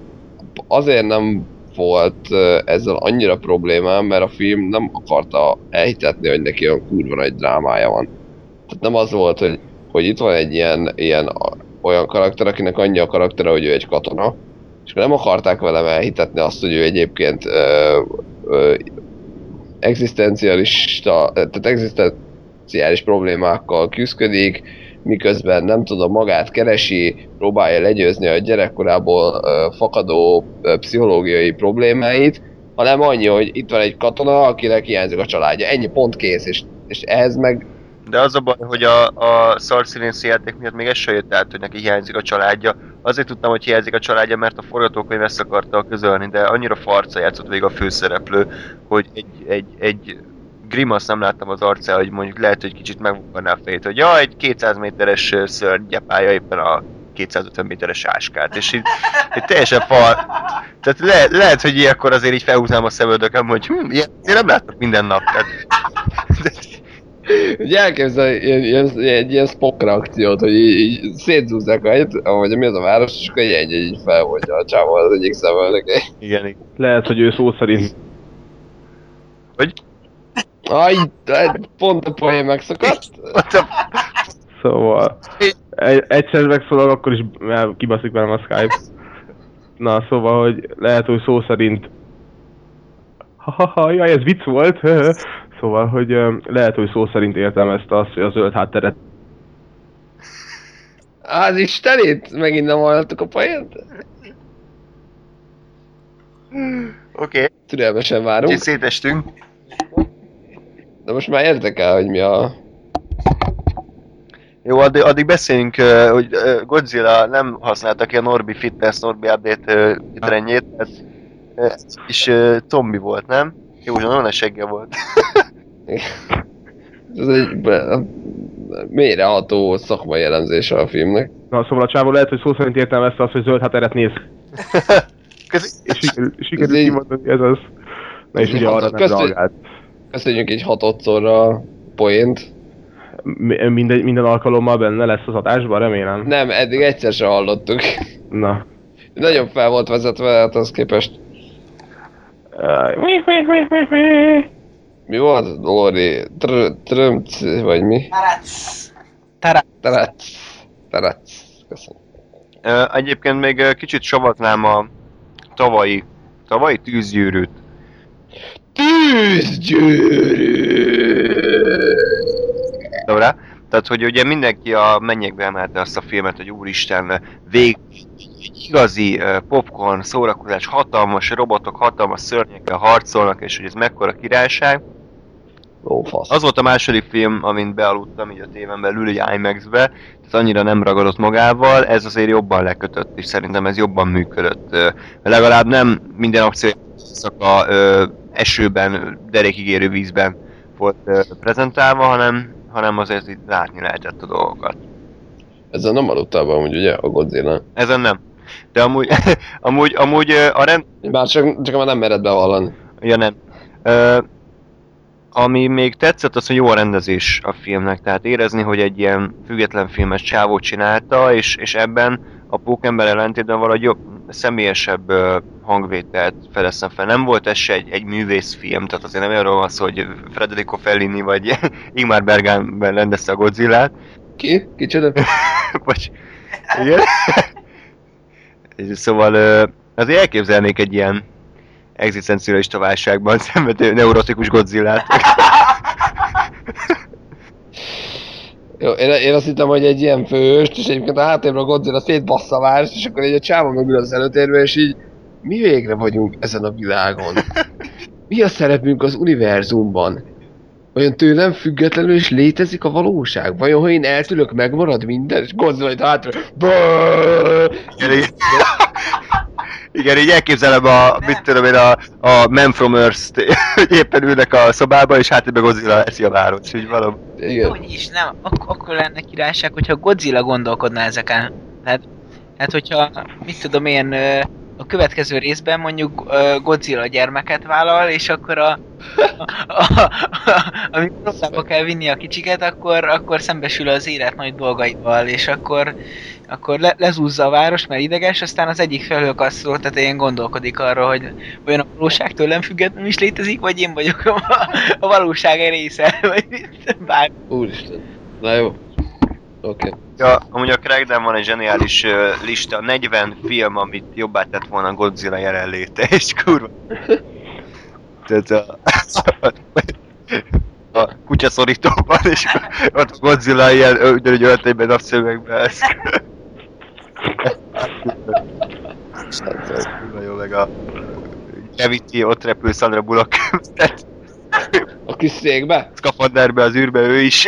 azért nem volt ezzel annyira problémám, mert a film nem akarta elhitetni, hogy neki olyan kurva nagy drámája van. Tehát nem az volt, hogy, hogy itt van egy ilyen, ilyen olyan karakter, akinek annyi a karaktere, hogy ő egy katona, és nem akarták velem elhitetni azt, hogy ő egyébként ö, ö, egzisztencialista, tehát egzisztenciális problémákkal küzdik, miközben nem tudom, magát keresi, próbálja legyőzni a gyerekkorából fakadó pszichológiai problémáit, hanem annyi, hogy itt van egy katona, akinek hiányzik a családja. Ennyi pont kész, és, és ez meg De az a baj, hogy a, a szar színészi játék miatt még ez se jött át, hogy neki hiányzik a családja. Azért tudtam, hogy hiányzik a családja, mert a forgatókönyv ezt akarta közölni, de annyira farca játszott végig a főszereplő, hogy egy, egy, egy grimasz nem láttam az arcán, hogy mondjuk lehet, hogy kicsit megbukaná a fejét, hogy ja, egy 200 méteres ö, szörny gyepálja éppen a 250 méteres áskát, és így, így teljesen fal. Tehát le, lehet, hogy ilyenkor azért így felhúznám a szemöldököm, hogy hm, ilyen, én nem látok minden nap. Tehát, Ugye elképzel ilyen, ilyen, egy ilyen Spock reakciót, hogy így, így szétzúzzák a helyet, vagy mi az a város, és akkor így egy, így felhordja a csávó az egyik szemölnek. igen. Lehet, hogy ő szó szerint Hogy? Aj, pont a poén megszakadt. Szóval, egy, egyszer megszólal, akkor is el- kibaszik velem a Skype. Na, szóval, hogy lehet, hogy szó szerint... Ha-ha-ha, jaj, ez vicc volt. Szóval, hogy lehet, hogy szó szerint értelmezte azt, hogy a zöld hátteret Az istenét? Megint nem hallottuk a poént? Oké, okay. Türelmesen úgyhogy várunk. szétestünk. De most már érdekel, hogy mi a... Jó, addig, addig beszéljünk, hogy Godzilla nem használta ki a Norbi Fitness, Norbi Update trendjét, is ö, zombi volt, nem? Jó, nagyon a segge volt. Ez egy be- mélyreható szakmai elemzése a filmnek. Na, szóval a csávó lehet, hogy szó szerint értelmezte azt, hogy zöld hátteret néz. És sikerült, így- kimondani, ez az. Na és ugye arra nem reagált. Köszönjük egy hatodszorra a poént. Mi- Minden, minden alkalommal benne lesz az adásban, remélem. Nem, eddig egyszer sem hallottuk. Na. Nagyon fel volt vezetve, hát az képest. Mi volt? Lori? Trömc, vagy mi? Tarac. Tarac. Terac. Terac. Köszönöm. Ö, egyébként még kicsit savatnám a tavalyi, tavalyi tűzgyűrűt. Tűzgyűrű! Rá. Tehát, hogy ugye mindenki a mennyekbe emelte azt a filmet, hogy úristen, vég, igazi popcorn szórakozás, hatalmas robotok, hatalmas szörnyekkel harcolnak, és hogy ez mekkora királyság. Ó, fasz. Az volt a második film, amint bealudtam így a téven belül, egy IMAX-be, tehát annyira nem ragadott magával, ez azért jobban lekötött, és szerintem ez jobban működött. Legalább nem minden akció szaka esőben, derékig érő vízben volt prezentálva, hanem, hanem azért itt látni lehetett a dolgokat. Ezzel nem aludtál be amúgy, ugye, a Godzilla. Ezen nem. De amúgy, amúgy, amúgy a rend... Bár csak, csak már nem mered bevallani. Ja nem. Ö, ami még tetszett, az, hogy jó a rendezés a filmnek, tehát érezni, hogy egy ilyen független filmes csávó csinálta, és, és ebben a Pókember ellentétben valahogy jobb, személyesebb ö, hangvételt fedeztem fel. Nem volt ez se egy, egy művészfilm, tehát azért nem arról van szó, hogy Federico Fellini vagy Ingmar Bergman rendezte a Godzilla-t, Ki? Kicsoda? vagy... Igen? Szóval ö, azért elképzelnék egy ilyen egzisztencialista válságban szenvedő neurotikus Godzillát. Jó, én, én azt hittem, hogy egy ilyen főst, és egyébként a háttérben a Godzilla szétbassza várost, és akkor egy a csávó mögül az előtérbe, és így mi végre vagyunk ezen a világon? Mi a szerepünk az univerzumban? Vajon tőlem függetlenül is létezik a valóság? Vajon, ha én eltűnök, megmarad minden? És Godzilla itt hátra... Igen, így- elképzelem a, mit tudom én, a, a Man from Earth-t, hogy éppen ülnek a szobába, és háttérben Godzilla eszi a város, úgy valami. Igen. Hogy is, nem, ak- akkor lenne királyság, hogyha Godzilla gondolkodna ezeken. Tehát, hát hogyha, mit tudom én, ö, a következő részben mondjuk ö, Godzilla gyermeket vállal, és akkor a, a, a, a amikor kell vinni a kicsiket, akkor, akkor szembesül az élet nagy dolgaival, és akkor, akkor le, lezúzza a város, mert ideges, aztán az egyik felhőkasszó tetején gondolkodik arról, hogy olyan a valóság tőlem függetlenül is létezik, vagy én vagyok a, a valóság része, vagy bár. Úristen. Na jó. Oké. Okay. Ja, amúgy a Craigden van egy zseniális uh, lista, 40 film, amit jobbá tett volna a Godzilla jelenléte, és kurva. Tehát a, a kutyaszorítóban, és ott a Godzilla ilyen ugyanúgy öltönyben, napszemekben, ez jó, meg a Gravity, ott repül Sandra Bullock, A kis székbe? szkafanderbe az űrbe ő is.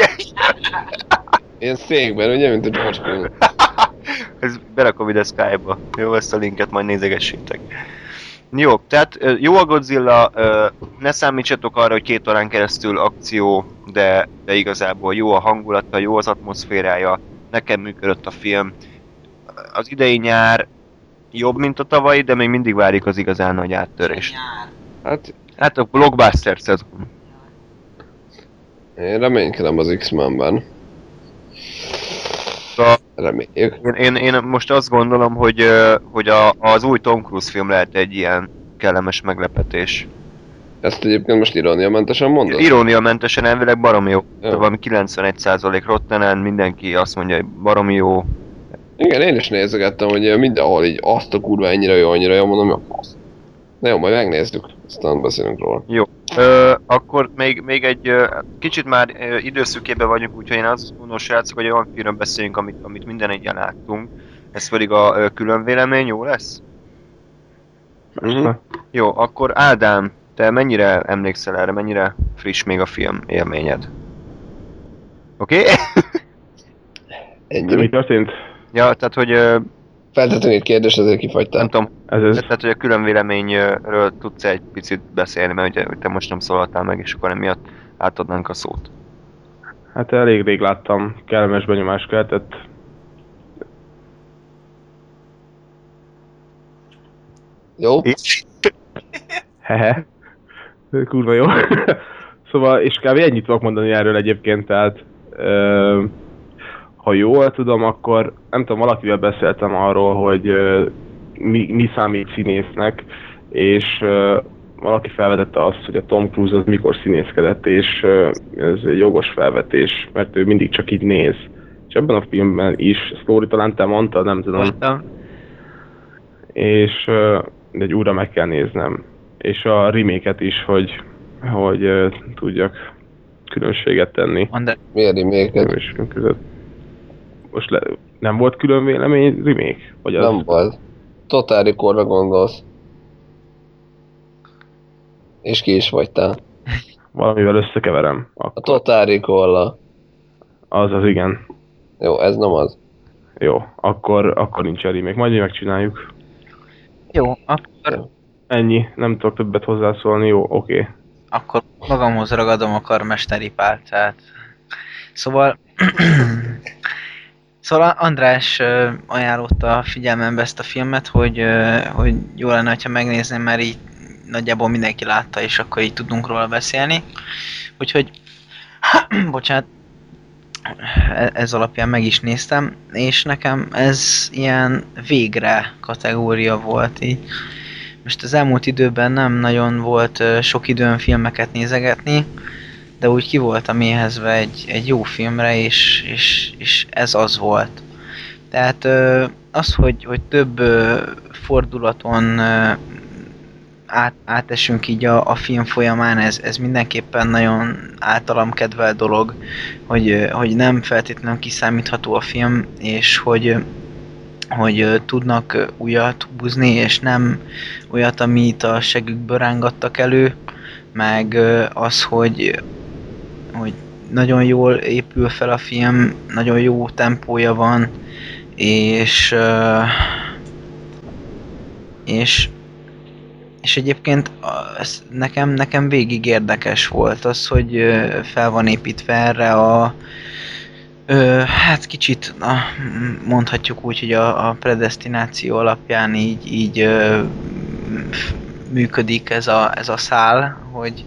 Ilyen székben, ugye, mint a George Clooney. Ez berakom ide Skype-ba. Jó, ezt a linket majd nézegessétek. Jó, tehát jó a Godzilla, ne számítsatok arra, hogy két órán keresztül akció, de, de igazából jó a hangulata, jó az atmoszférája, nekem működött a film. Az idei nyár jobb, mint a tavalyi, de még mindig várjuk az igazán nagy áttörést. Hát, Hát a blockbuster szezon. én reménykedem az X-Men-ben. Szóval Reméljük. Én, én, én most azt gondolom, hogy, hogy a, az új Tom Cruise film lehet egy ilyen kellemes meglepetés. Ezt egyébként most iróniamentesen mondod? Iróniamentesen elvileg baromi jó. Jó. Valami 91% rottenen, mindenki azt mondja, hogy baromi jó. Igen, én is nézegettem, hogy mindenhol így azt a kurva ennyire jó, annyira jó, mondom, jó, fasz. Na jó, majd megnézzük, aztán beszélünk róla. Ö, akkor még, még egy ö, kicsit már ö, időszükében vagyunk, úgyhogy én azt gondolom, srácok, hogy olyan filmről beszéljünk, amit, amit minden egyen láttunk. Ez pedig a ö, külön vélemény, jó lesz? Mhm. Jó, akkor Ádám, te mennyire emlékszel erre, mennyire friss még a film élményed? Oké? Okay? De mi Ennyi. történt? ja, tehát hogy ö, Feltettem egy kérdést, ezért nem kifagytál. tudom, Ez, ez tehát hogy a külön véleményről tudsz egy picit beszélni, mert ugye, te most nem szólaltál meg, és akkor emiatt átadnánk a szót. hát elég rég láttam, kellemes benyomást keltett. Jó? Hehe. Kurva jó. szóval, és kb. ennyit tudok mondani erről egyébként, tehát ö, ha jól tudom, akkor nem tudom, valakivel beszéltem arról, hogy mi, mi számít színésznek, és ö, valaki felvetette azt, hogy a Tom Cruise az mikor színészkedett, és ez egy jogos felvetés, mert ő mindig csak így néz. és ebben a filmben is, Story talán te mondtad, nem tudom, Voltam. és ö, egy újra meg kell néznem. És a remake is, hogy, hogy ö, tudjak különbséget tenni Miért reméket? között. Most le, nem volt külön vélemény remake? Vagy az? Nem volt. Total Recall-ra gondolsz. És ki is vagytál. Valamivel összekeverem. A Akkor Total recall az az igen. Jó, ez nem az. Jó, akkor, akkor nincs remake. Majd mi megcsináljuk. jó, akkor, Ennyi, nem tudok többet hozzászólni, jó, oké. Okay. akkor magamhoz ragadom a karmesteri pálcát. Szóval... Szóval András ajánlotta a figyelmembe ezt a filmet, hogy, hogy jó lenne, ha megnézném, mert így nagyjából mindenki látta, és akkor így tudunk róla beszélni. Úgyhogy, bocsánat, e- ez alapján meg is néztem, és nekem ez ilyen végre kategória volt így. Most az elmúlt időben nem nagyon volt sok időm filmeket nézegetni, de úgy ki voltam éhezve egy, egy jó filmre, és, és, és ez az volt. Tehát az, hogy, hogy több fordulaton át, átesünk így a, a film folyamán, ez, ez mindenképpen nagyon általam kedvel dolog, hogy, hogy nem feltétlenül kiszámítható a film, és hogy, hogy tudnak újat húzni, és nem olyat, amit a segükből rángattak elő, meg az, hogy, hogy nagyon jól épül fel a film, nagyon jó tempója van, és és és egyébként a- ez nekem, nekem végig érdekes volt az, hogy fel van építve erre a ö, hát kicsit a, mondhatjuk úgy, hogy a, a predestináció alapján így, így ö, működik ez a, ez a szál, hogy,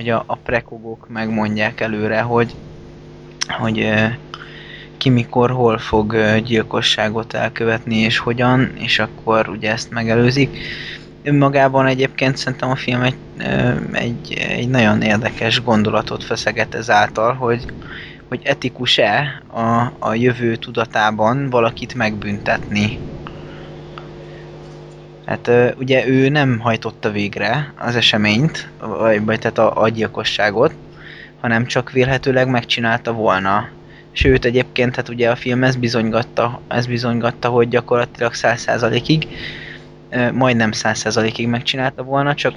hogy a, a prekogok megmondják előre, hogy, hogy ki mikor, hol fog gyilkosságot elkövetni és hogyan, és akkor ugye ezt megelőzik. Önmagában egyébként szerintem a film egy, egy, egy nagyon érdekes gondolatot feszeget ezáltal, hogy, hogy etikus-e a, a jövő tudatában valakit megbüntetni. Hát ugye ő nem hajtotta végre az eseményt, vagy, vagy tehát a, a gyilkosságot, hanem csak vélhetőleg megcsinálta volna. Sőt, egyébként hát ugye a film ez bizonygatta, ez bizonygatta hogy gyakorlatilag 100%-ig, ö, majdnem 100%-ig megcsinálta volna, csak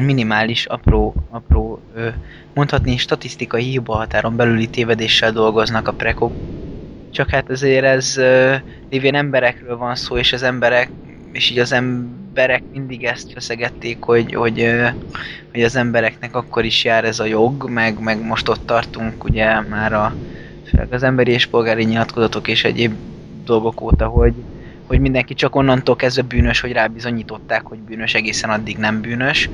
minimális, apró, apró, mondhatni statisztikai hiba határon belüli tévedéssel dolgoznak a prekok. Csak hát azért ez lévén emberekről van szó, és az emberek, és így az emberek mindig ezt feszegették, hogy, hogy, hogy az embereknek akkor is jár ez a jog, meg, meg most ott tartunk ugye már a, az emberi és polgári nyilatkozatok és egyéb dolgok óta, hogy, hogy mindenki csak onnantól kezdve bűnös, hogy rábizonyították, hogy bűnös, egészen addig nem bűnös.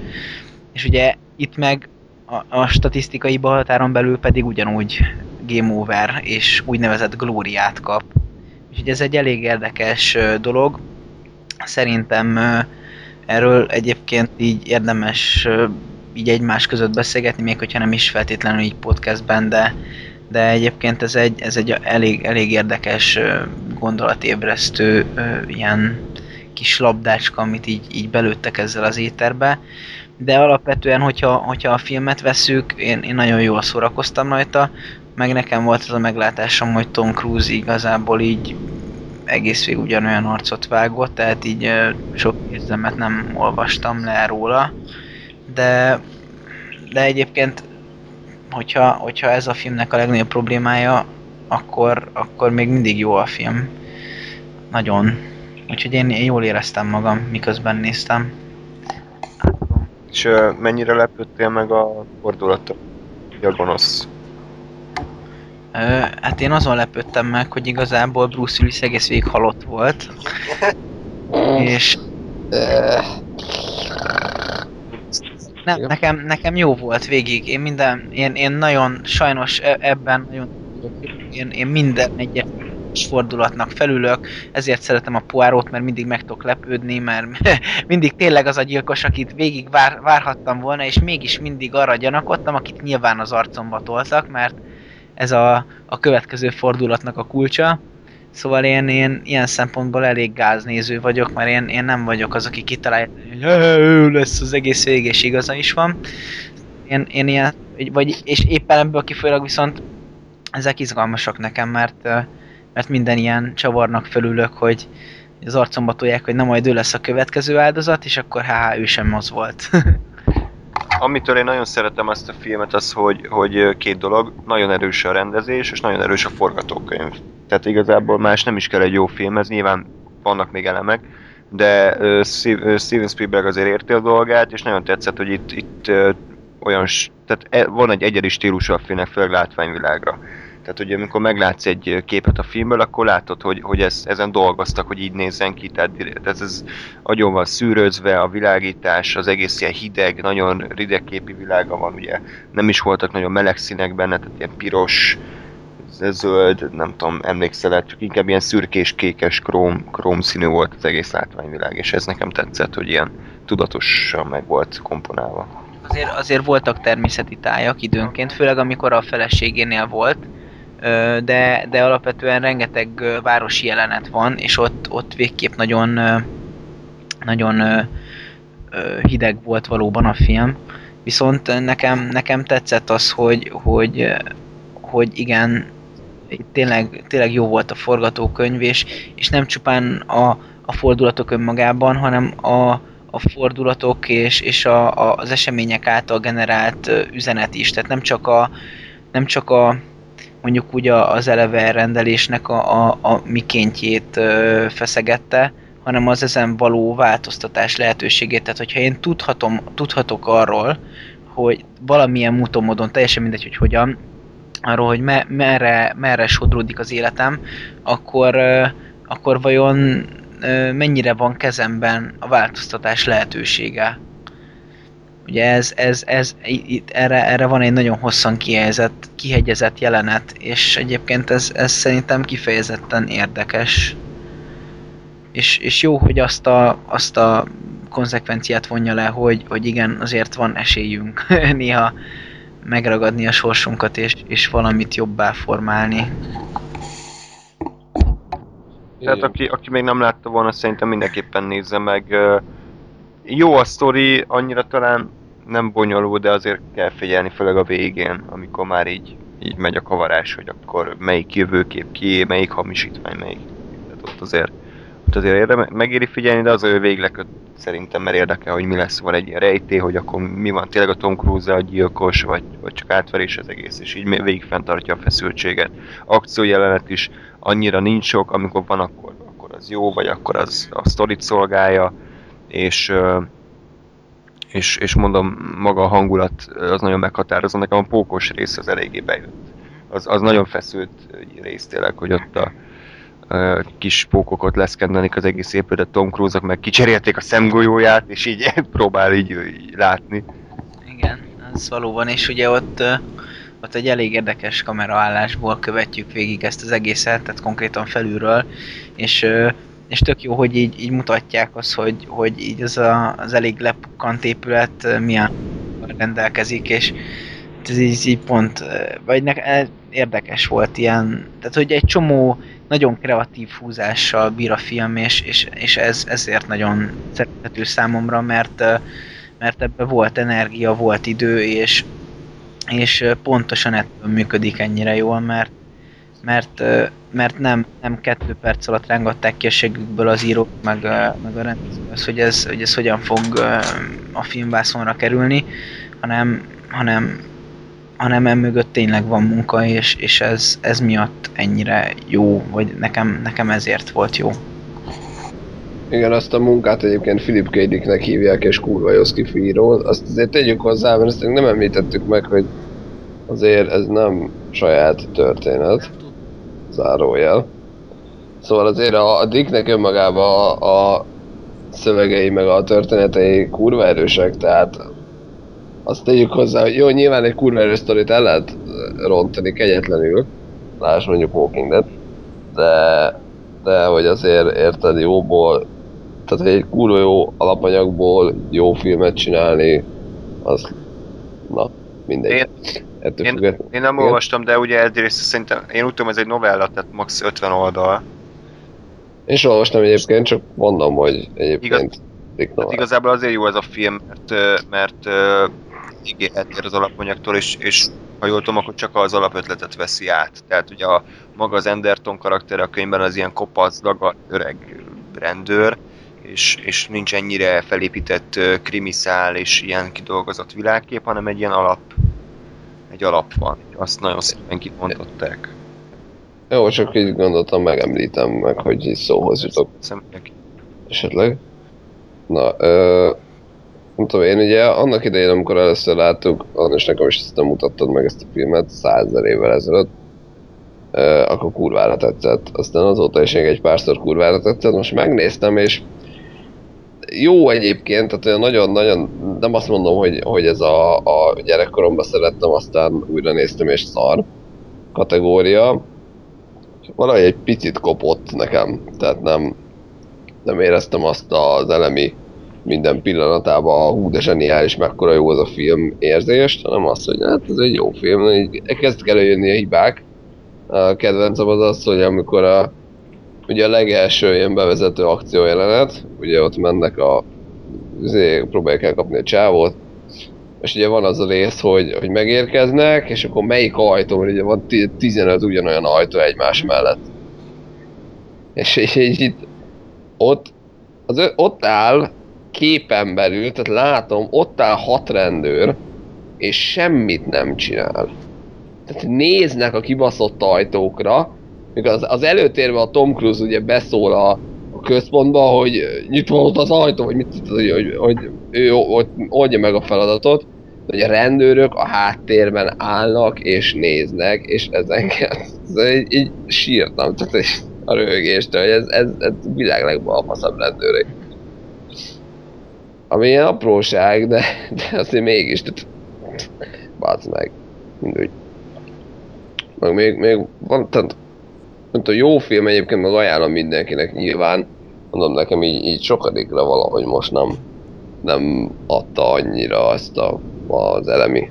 És ugye itt meg a, a statisztikai határon belül pedig ugyanúgy game over és úgynevezett glóriát kap. Úgyhogy ez egy elég érdekes dolog. Szerintem erről egyébként így érdemes így egymás között beszélgetni, még hogyha nem is feltétlenül így podcastben, de, de egyébként ez egy, ez egy elég, elég érdekes gondolatébresztő ilyen kis labdácska, amit így, így belőttek ezzel az éterbe. De alapvetően, hogyha, hogyha a filmet veszük, én, én nagyon jól szórakoztam rajta, meg nekem volt az a meglátásom, hogy Tom Cruise igazából így egész végig ugyanolyan arcot vágott, tehát így sok érzelmet nem olvastam le róla, de, de egyébként, hogyha, hogyha ez a filmnek a legnagyobb problémája, akkor, akkor még mindig jó a film. Nagyon. Úgyhogy én, én jól éreztem magam, miközben néztem. És mennyire lepődtél meg a fordulatot, hogy a gonosz? Hát én azon lepődtem meg, hogy igazából Bruce Willis egész végig halott volt, és nem, nekem, nekem jó volt végig. Én minden, én, én nagyon sajnos e- ebben nagyon én, én minden egyes fordulatnak felülök, ezért szeretem a Poirot, mert mindig meg tudok lepődni, mert mindig tényleg az a gyilkos, akit végig vár, várhattam volna, és mégis mindig arra gyanakodtam, akit nyilván az arcomba toltak, mert ez a, a következő fordulatnak a kulcsa. Szóval én, én ilyen szempontból elég gáznéző vagyok, mert én, én nem vagyok az, aki kitalálja, hogy "Hö, ő lesz az egész végig, és igaza is van. Én, én ilyen, vagy, és éppen ebből kifolyólag viszont ezek izgalmasak nekem, mert, mert minden ilyen csavarnak fölülök, hogy az arcomba tolják, hogy na majd ő lesz a következő áldozat, és akkor há, ő sem az volt. Amitől én nagyon szeretem ezt a filmet, az, hogy, hogy két dolog, nagyon erős a rendezés, és nagyon erős a forgatókönyv. Tehát igazából más nem is kell egy jó film, ez nyilván vannak még elemek, de Steven Spielberg azért érti a dolgát, és nagyon tetszett, hogy itt, itt olyan, tehát e- van egy egyedi stílusa a filmnek, főleg látványvilágra. Tehát, hogy amikor meglátsz egy képet a filmből, akkor látod, hogy, hogy ez, ezen dolgoztak, hogy így nézzen ki. Tehát ez, ez agyon van szűrözve, a világítás, az egész ilyen hideg, nagyon ridegképi világa van, ugye nem is voltak nagyon meleg színek benne, tehát ilyen piros, zöld, nem tudom, emlékszel csak inkább ilyen szürkés, kékes, króm, króm színű volt az egész látványvilág, és ez nekem tetszett, hogy ilyen tudatosan meg volt komponálva. Azért, azért voltak természeti tájak időnként, főleg amikor a feleségénél volt, de, de alapvetően rengeteg városi jelenet van, és ott, ott végképp nagyon, nagyon hideg volt valóban a film. Viszont nekem, nekem tetszett az, hogy, hogy, hogy igen, tényleg, tényleg jó volt a forgatókönyv, és, és nem csupán a, a fordulatok önmagában, hanem a, a fordulatok és, és a, a, az események által generált üzenet is. Tehát nem csak a, nem csak a mondjuk úgy az eleve rendelésnek a, a, a mikéntjét feszegette, hanem az ezen való változtatás lehetőségét. Tehát, hogyha én tudhatom, tudhatok arról, hogy valamilyen módon, módon, teljesen mindegy, hogy hogyan, arról, hogy me, merre, merre sodródik az életem, akkor, akkor vajon mennyire van kezemben a változtatás lehetősége. Ugye ez, ez, ez itt erre, erre van egy nagyon hosszan kihegyezett, kihegyezett jelenet, és egyébként ez, ez szerintem kifejezetten érdekes. És, és jó, hogy azt a, azt a konzekvenciát vonja le, hogy, hogy igen, azért van esélyünk néha megragadni a sorsunkat és, és valamit jobbá formálni. Tehát aki, aki még nem látta volna, szerintem mindenképpen nézze meg. Jó a sztori, annyira talán nem bonyolult, de azért kell figyelni, főleg a végén, amikor már így, így megy a kavarás, hogy akkor melyik jövőkép ki, melyik hamisítvány, melyik. Tehát ott azért, ott azért érde, megéri figyelni, de az ő végleköt szerintem, mert érdekel, hogy mi lesz, van egy ilyen rejtély, hogy akkor mi van, tényleg a Tom Cruise a gyilkos, vagy, vagy csak átverés az egész, és így végig fenntartja a feszültséget. Akciójelenet is annyira nincs sok, amikor van, akkor, akkor az jó, vagy akkor az a sztorit szolgálja, és, és, és mondom, maga a hangulat az nagyon meghatározó. Nekem a pókos rész az eléggé bejött. Az, az nagyon feszült rész tényleg, hogy ott a ö, kis pókokat leszkennelik az egész épületet, Tom Cruise-ok meg kicserélték a szemgolyóját, és így próbál így, így látni. Igen, ez valóban, és ugye ott, ott egy elég érdekes kameraállásból követjük végig ezt az egészet, tehát konkrétan felülről, és, és tök jó, hogy így, így mutatják azt, hogy, hogy így az, a, az elég lepukkant épület ö, milyen rendelkezik, és ez így, így pont, ö, vagy ne, eh, érdekes volt ilyen, tehát hogy egy csomó nagyon kreatív húzással bír a film, és, és, és ez, ezért nagyon szerethető számomra, mert, mert ebben volt energia, volt idő, és, és pontosan ettől működik ennyire jól, mert mert, mert nem, nem kettő perc alatt rángatták ki az írók, meg, meg a rendező, az, hogy ez, hogy ez hogyan fog a filmvászonra kerülni, hanem, hanem, hanem emögött tényleg van munka, és, és ez, ez miatt ennyire jó, vagy nekem, nekem ezért volt jó. Igen, azt a munkát egyébként Philip K. Dicknek hívják, és kurva író. Azt azért tegyük hozzá, mert ezt nem említettük meg, hogy azért ez nem saját történet, zárójel. Szóval azért a, a Dicknek önmagában a, a szövegei meg a történetei kurva erősek, tehát azt tegyük hozzá, hogy jó, nyilván egy kurva erős sztorit el lehet rontani kegyetlenül, lásd mondjuk Walking Dead, de, de hogy azért érted jóból, tehát egy kurva jó alapanyagból jó filmet csinálni, az, na, mindegy. Én- Ettől Én- függetlenül. Én nem Igen? olvastam, de ugye egyrészt szerintem, én úgy tudom, ez egy novella, tehát max 50 oldal. Én sem olvastam egyébként, csak mondom, hogy egyébként Igaz- Hát igazából azért jó ez a film, mert, mert eléggé eltér az alapanyagtól, és, és ha jól tudom, akkor csak az alapötletet veszi át. Tehát ugye a, maga az Enderton karakter a könyvben az ilyen kopac, dagadt, öreg rendőr, és, és nincs ennyire felépített krimiszál és ilyen kidolgozott világkép, hanem egy ilyen alap, egy alap van. Azt nagyon szépen kimondották. Jó, csak így gondoltam, megemlítem meg, hogy így szóhoz jutok Szerintem esetleg. Na, ö, nem tudom, én ugye annak idején, amikor először láttuk, és nekem is nem mutattad meg ezt a filmet, százezer évvel ezelőtt, ö, akkor kurvára tetszett. Aztán azóta is még egy párszor kurvára tetszett, most megnéztem, és jó egyébként, tehát olyan nagyon-nagyon, nem azt mondom, hogy, hogy ez a, a gyerekkoromban szerettem, aztán újra néztem és szar kategória. Valahogy egy picit kopott nekem, tehát nem, nem éreztem azt az elemi minden pillanatában hú de zseniális, mekkora jó az a film érzést, hanem azt, hogy hát ez egy jó film, így kezdtek előjönni a hibák. A kedvencem az az, hogy amikor a, ugye a legelső ilyen bevezető akciójelenet, ugye ott mennek a izé, próbálják elkapni a csávót, és ugye van az a rész, hogy, hogy megérkeznek, és akkor melyik ajtó, mert ugye van ti- 15 ugyanolyan ajtó egymás mellett. És, és itt ott, az, ott áll képen belül, tehát látom, ott áll hat rendőr, és semmit nem csinál. Tehát néznek a kibaszott ajtókra, míg az, az előtérben a Tom Cruise ugye beszól a, a központba, hogy nyitva volt az ajtó, vagy mit hogy, hogy, hogy ő hogy oldja meg a feladatot, hogy a rendőrök a háttérben állnak és néznek, és ez engem ez így, így sírtam, tehát egy- a röhögéstől, hogy ez, ez, ez világ legbalfaszabb rendőrök. Ami ilyen apróság, de, de azért mégis, tehát meg, mindegy. Meg még, még van, tehát tudom, jó film egyébként, meg ajánlom mindenkinek nyilván. Mondom nekem így, így sokadikra valahogy most nem, nem adta annyira ezt a, az elemi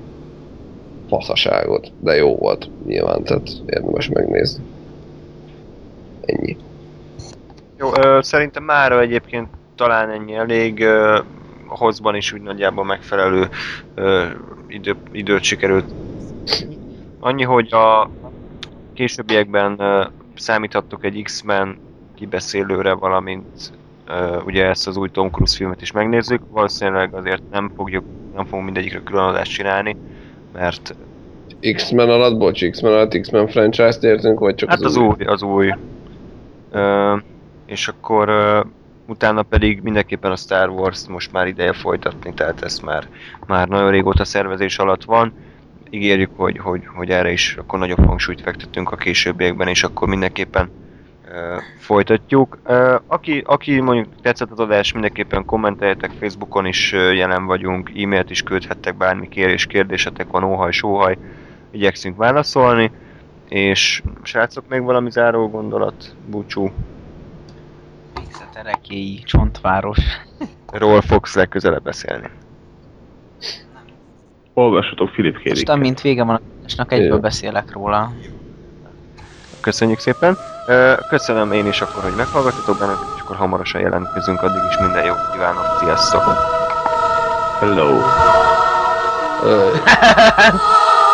faszaságot, de jó volt nyilván, tehát érdemes megnézni. Ennyi. Jó, ö, szerintem mára egyébként talán ennyi elég. Ö, hozban is úgy nagyjából megfelelő ö, idő, időt sikerült. Annyi, hogy a későbbiekben számíthattok egy X-Men kibeszélőre, valamint ö, ugye ezt az új Tom Cruise filmet is megnézzük. Valószínűleg azért nem fogjuk, nem fogunk mindegyikre külön adást csinálni, mert X-Men alatt, bocs, X-Men alatt X-Men franchise-t értünk, vagy csak Hát az új, az új. Ö, és akkor ö, utána pedig mindenképpen a Star Wars most már ideje folytatni, tehát ez már, már nagyon régóta szervezés alatt van. Ígérjük, hogy, hogy, hogy erre is akkor nagyobb hangsúlyt fektetünk a későbbiekben, és akkor mindenképpen folytatjuk. Aki, aki mondjuk tetszett az adás, mindenképpen kommenteljetek, Facebookon is jelen vagyunk, e-mailt is küldhettek, bármi kérés, kérdésetek van, óhaj, sóhaj, igyekszünk válaszolni. És srácok, még valami záró gondolat? Búcsú. Végzett erekéi csontváros. Ról fogsz legközelebb beszélni. Olvassatok Philip K. Most amint vége van a adásnak, egyből beszélek róla. Köszönjük szépen. Köszönöm én is akkor, hogy meghallgattatok bennünket, és akkor hamarosan jelentkezünk, addig is minden jót kívánok. Sziasztok! Hello. Ö,